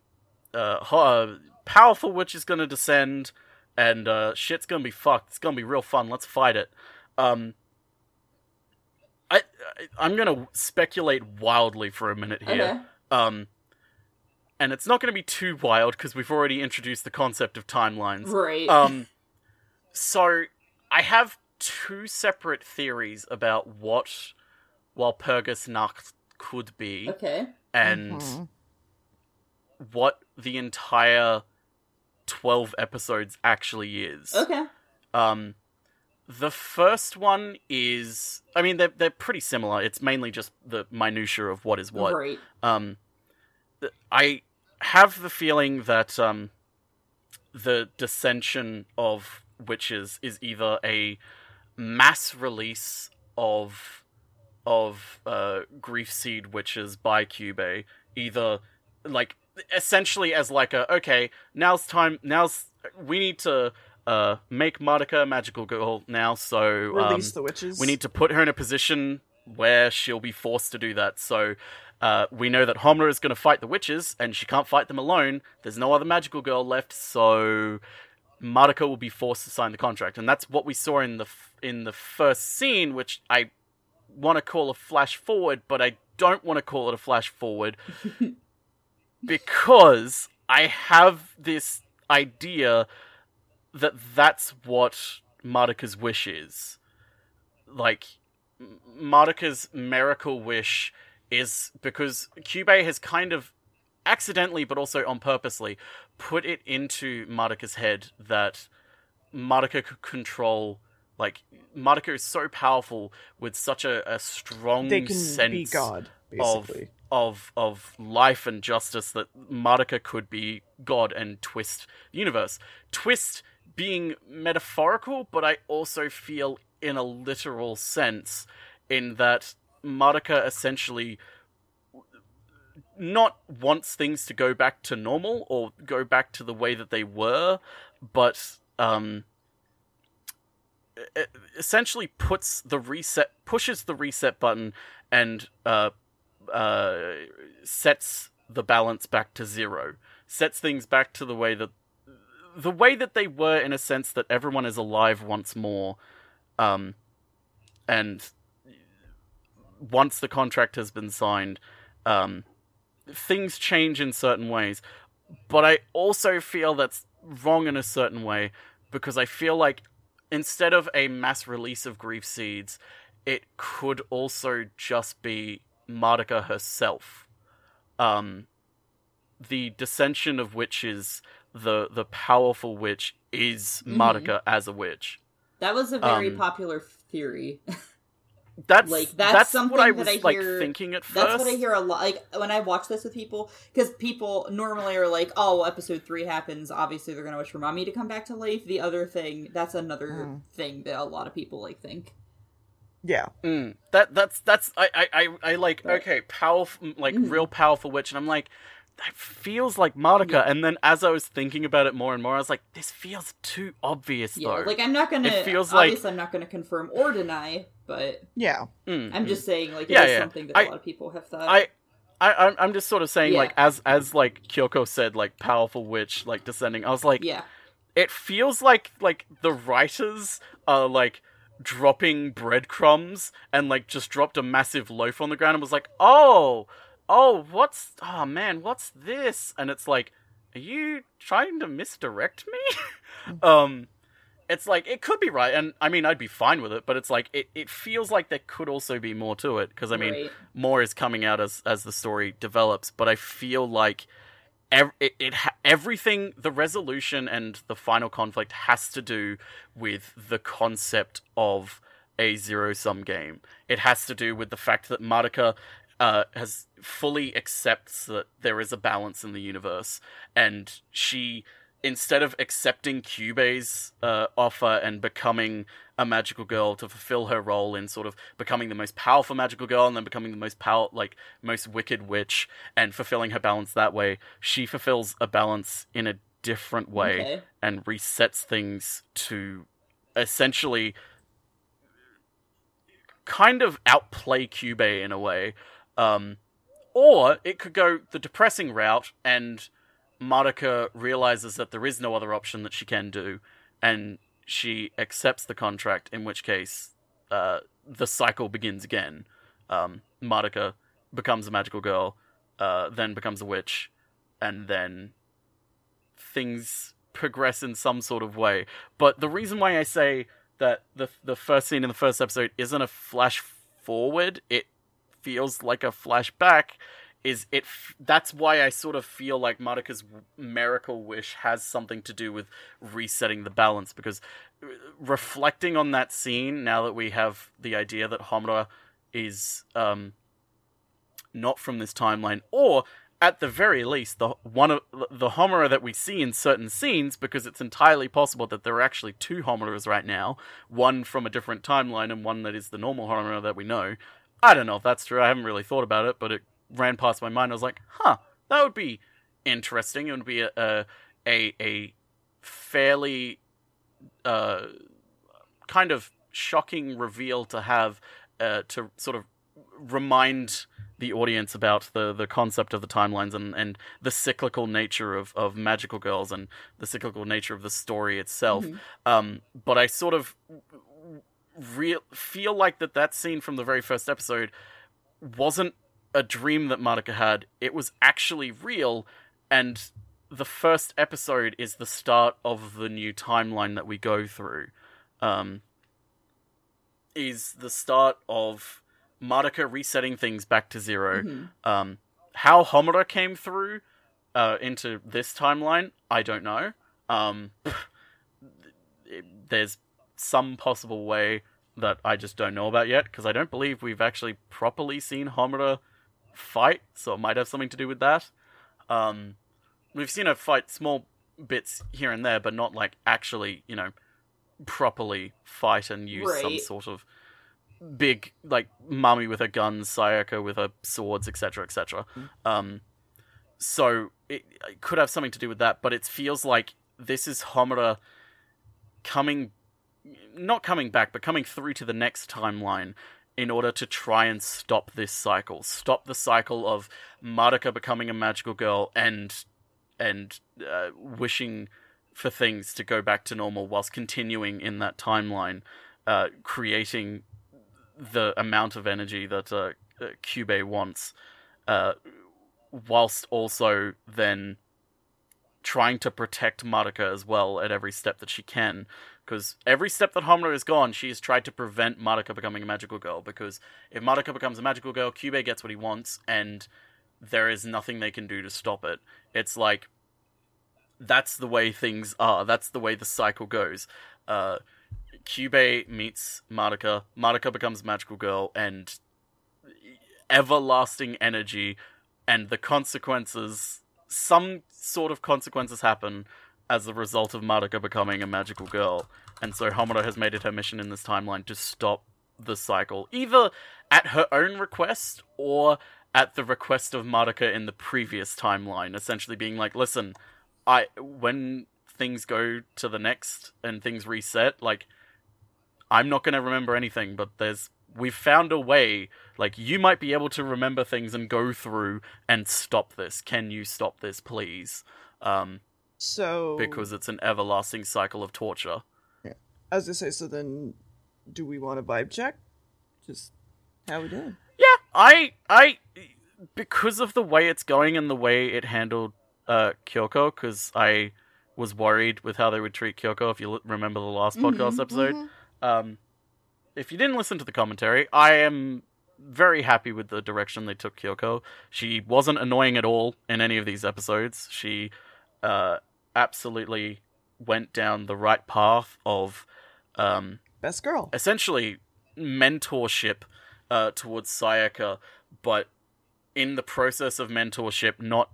uh, uh powerful witch is gonna descend, and uh, shit's gonna be fucked. It's gonna be real fun. Let's fight it." Um. I, I I'm gonna speculate wildly for a minute here. Okay. Um, and it's not going to be too wild because we've already introduced the concept of timelines. Right. Um, so I have two separate theories about what Walpurgisnacht could be okay. and Mhm. what the entire 12 episodes actually is. Okay. Um, the first one is, I mean, they're, they're pretty similar. It's mainly just the minutia of what is what. Right. um th- i have the feeling that um the dissension of witches is either a mass release of of uh grief seed witches by cube either like essentially as like a okay now's time now's we need to uh, make Madoka a magical girl now, so um, Release the witches. we need to put her in a position where she'll be forced to do that. So uh, we know that Homura is going to fight the witches, and she can't fight them alone. There's no other magical girl left, so Madoka will be forced to sign the contract, and that's what we saw in the f- in the first scene, which I want to call a flash forward, but I don't want to call it a flash forward because I have this idea that that's what Madoka's wish is. Like, M- Madoka's miracle wish is because Kyubey has kind of accidentally, but also on purposely, put it into Madoka's head that Madoka could control. Like, Madoka is so powerful with such a, a strong they can sense be God, basically. of of of life and justice that Madoka could be God and twist the universe. Twist being metaphorical, but I also feel in a literal sense in that Madoka essentially not wants things to go back to normal or go back to the way that they were, but um essentially puts the reset pushes the reset button and uh uh sets the balance back to zero sets things back to the way that the way that they were in a sense that everyone is alive once more um and once the contract has been signed um things change in certain ways. But i also feel that's wrong in a certain way because i feel like instead of a mass release of grief seeds it could also just be Madoka herself. Um, the dissension of witches, the the powerful witch is Mhm. As a witch. That was a very Um, popular theory. That's Like, that's, that's what I was that I like hear- thinking at first. That's what I hear a lot. Like when I watch this with people, because people normally are like, "Oh, well, episode three happens. Obviously, they're gonna wish for Mami to come back to life." The other thing, that's another Mm. thing that a lot of people like think. Yeah. Mm, that that's that's I I I, I like okay powerful like Mhm. real powerful witch and I'm like that feels like Madoka Yeah. and then as I was thinking about it more and more I was like this feels too obvious Yeah, though. like I'm not gonna. It feels like- I'm not gonna confirm or deny, but Yeah. Mm, I'm mm. just saying, like, Yeah, it is yeah. something that I- a lot of people have thought. I, I, I'm- I'm just sort of saying, Yeah. like, as as like Kyoko said, like powerful witch, like descending. I was like, yeah, it feels like like the writers are like dropping breadcrumbs and like just dropped a massive loaf on the ground and was like, oh, oh, what's, oh man, what's this? And it's like, are you trying to misdirect me? um. It's like it could be right, and I mean I'd be fine with it, but it's like it, it feels like there could also be more to it because I mean right. more is coming out as as the story develops but i feel like it, it everything the resolution and the final conflict has to do with the concept of a zero sum game. It has to do with the fact that Madoka uh, has fully accepts that there is a balance in the universe and she instead of accepting Kyubey's uh, offer and becoming a magical girl to fulfill her role in sort of becoming the most powerful magical girl and then becoming the most power like most wicked witch and fulfilling her balance that way she fulfills a balance in a different way Okay. and resets things to essentially kind of outplay Kyubey in a way um or it could go the depressing route and Madoka realizes that there is no other option that she can do, and she accepts the contract. In which case, uh, the cycle begins again. Um, becomes a magical girl, uh, then becomes a witch, and then things progress in some sort of way. But the reason why I say that the the first scene in the first episode isn't a flash forward, it feels like a flashback is it f- that's why I sort of feel like Madoka's w- miracle wish has something to do with resetting the balance because uh, reflecting on that scene now that we have the idea that Homura is um not from this timeline or at the very least the one of the Homura that we see in certain scenes because it's entirely possible that there are actually two Homuras right now one from a different timeline and one that is the normal Homura that we know. I don't know if that's true. I haven't really thought about it but it ran past my mind. I was like, huh, that would be interesting. It would be a a, a, a fairly uh, kind of shocking reveal to have uh, to sort of remind the audience about the, the concept of the timelines and, and the cyclical nature of, of magical girls and the cyclical nature of the story itself. Mhm. Um, but I sort of real feel like that that scene from the very first episode wasn't a dream that Madoka had. It was actually real, and the first episode is the start of the new timeline that we go through. Um, is the start of Madoka resetting things back to 0 Mhm. Um, how Homura came through uh, into this timeline, I don't know. Um, there's some possible way that I just don't know about yet because I don't believe we've actually properly seen Homura fight, so it might have something to do with that. Um, we've seen her fight small bits here and there, but not like actually, you know, properly fight and use some sort of big like Mami with her guns, Sayaka with her swords, etc., etc. Um, so it, it could have something to do with that, but it feels like this is Homura coming, not coming back, but coming through to the next timeline in order to try and stop this cycle, stop the cycle of Madoka becoming a magical girl and and uh, wishing for things to go back to normal whilst continuing in that timeline, uh, creating the amount of energy that uh, uh, Cube wants, uh, whilst also then trying to protect Madoka as well at every step that she can. Because every step that Homura has gone, she has tried to prevent Madoka becoming a magical girl. Because if Madoka becomes a magical girl, Cube gets what he wants, and there is nothing they can do to stop it. It's like that's the way things are. That's the way the cycle goes. Uh, meets Madoka. Madoka becomes a magical girl, and everlasting energy, and the consequences. Some sort of consequences happen as a result of Madoka becoming a magical girl, and so Homura has made it her mission in this timeline to stop the cycle, either at her own request or at the request of Madoka in the previous timeline, essentially being like, listen, I when things go to the next and things reset, like I'm not gonna remember anything, but there's we've found a way, like you might be able to remember things and go through and stop this. Can you stop this, please? Um, So because it's an everlasting cycle of torture. I was gonna say, so then, do we want a vibe check? Just how we doing? Yeah, I I because of the way it's going and the way it handled uh Kyoko cuz I was worried with how they would treat Kyoko if you l- remember the last podcast episode. Um if you didn't listen to the commentary, I am very happy with the direction they took Kyoko. She wasn't annoying at all in any of these episodes. She uh absolutely went down the right path of um Best girl. essentially mentorship uh, towards Sayaka, but in the process of mentorship, not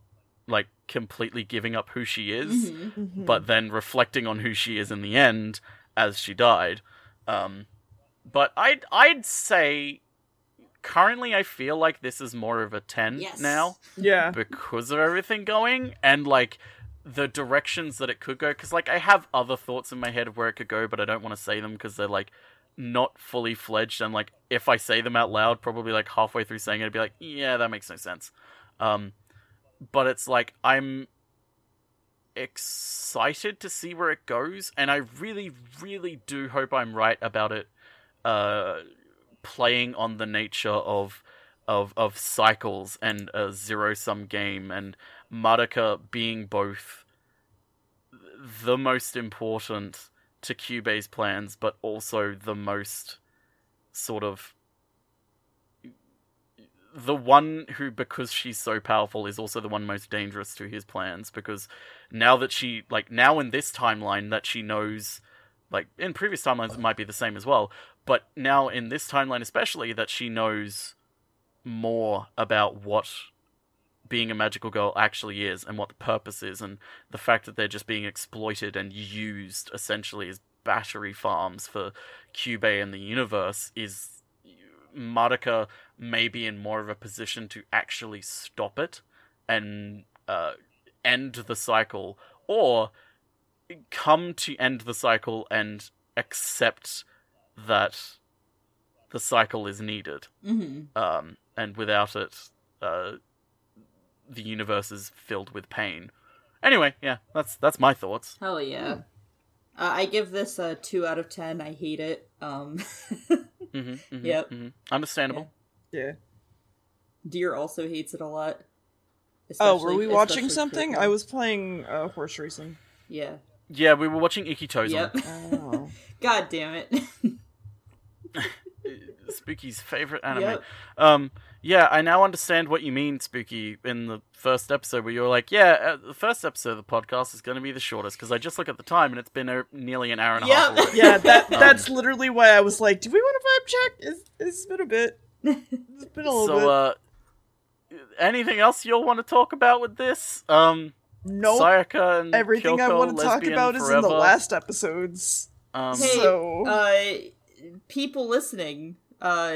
like completely giving up who she is, Mhm. Mhm. but then reflecting on who she is in the end as she died. Um, but I'd I'd say currently I feel like this is more of a ten Yes. now yeah, because of everything going and like the directions that it could go. Because like i have other thoughts in my head of where it could go but i don't want to say them because they're like not fully fledged. And like if i say them out loud probably like halfway through saying it i'd be like yeah that makes no sense. Um but it's like i'm excited to see where it goes and i really really do hope i'm right about it uh playing on the nature of of of cycles and a zero sum game and Madoka being both the most important to Cube's plans but also the most sort of the one who because she's so powerful is also the one most dangerous to his plans because now that she like now in this timeline that she knows like in previous timelines it might be the same as well but now in this timeline especially that she knows more about what being a magical girl actually is and what the purpose is and the fact that they're just being exploited and used essentially as battery farms for Cube and the universe is Madoka may be in more of a position to actually stop it and uh, end the cycle or come to end the cycle and accept that the cycle is needed. hmm Um, and without it, uh, the universe is filled with pain. Anyway, yeah, that's that's my thoughts. Hell yeah. Uh, I give this a two out of ten. I hate it. Um, hmm hmm Yep. hmm Understandable. Yeah. Deer also hates it a lot. Oh, were we watching something? Coco. I was playing uh, horse racing. Yeah. Yeah, we were watching Ikitozen. Yep. Oh. God damn it. Spooky's favorite anime. Yep. Um, yeah, I now understand what you mean, Spooky, in the first episode where you were like, yeah, uh, the first episode of the podcast is going to be the shortest because I just look at the time and it's been a, nearly an hour and a half. Yep. already. yeah, that Um, that's literally why I was like, do we want to vibe check? It's, it's been a bit. It's been a little bit. So, bit. uh, anything else you'll want to talk about with this? Um, nope. Sayaka and Everything I want to talk lesbian about is in the last episodes. Um, Hey, So- uh, people listening, uh,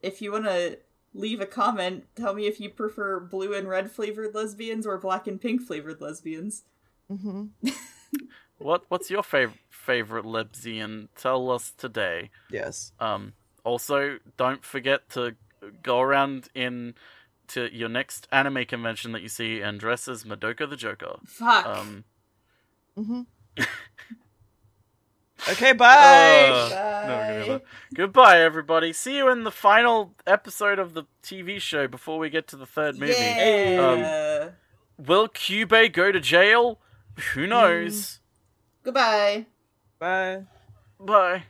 if you want to leave a comment, tell me if you prefer blue and red flavored lesbians or black and pink flavored lesbians. hmm what what's your fav- favorite lesbian? Tell us today. Yes. Um, also, don't forget to go around in to your next anime convention that you see and dress as Madoka the Joker. Fuck. Um, hmm okay. Bye. uh, Bye. no, gonna- Goodbye, everybody. See you in the final episode of the TV show before we get to the third movie. Yeah. Will Kyubey go to jail? Who knows? Goodbye. Bye. Bye.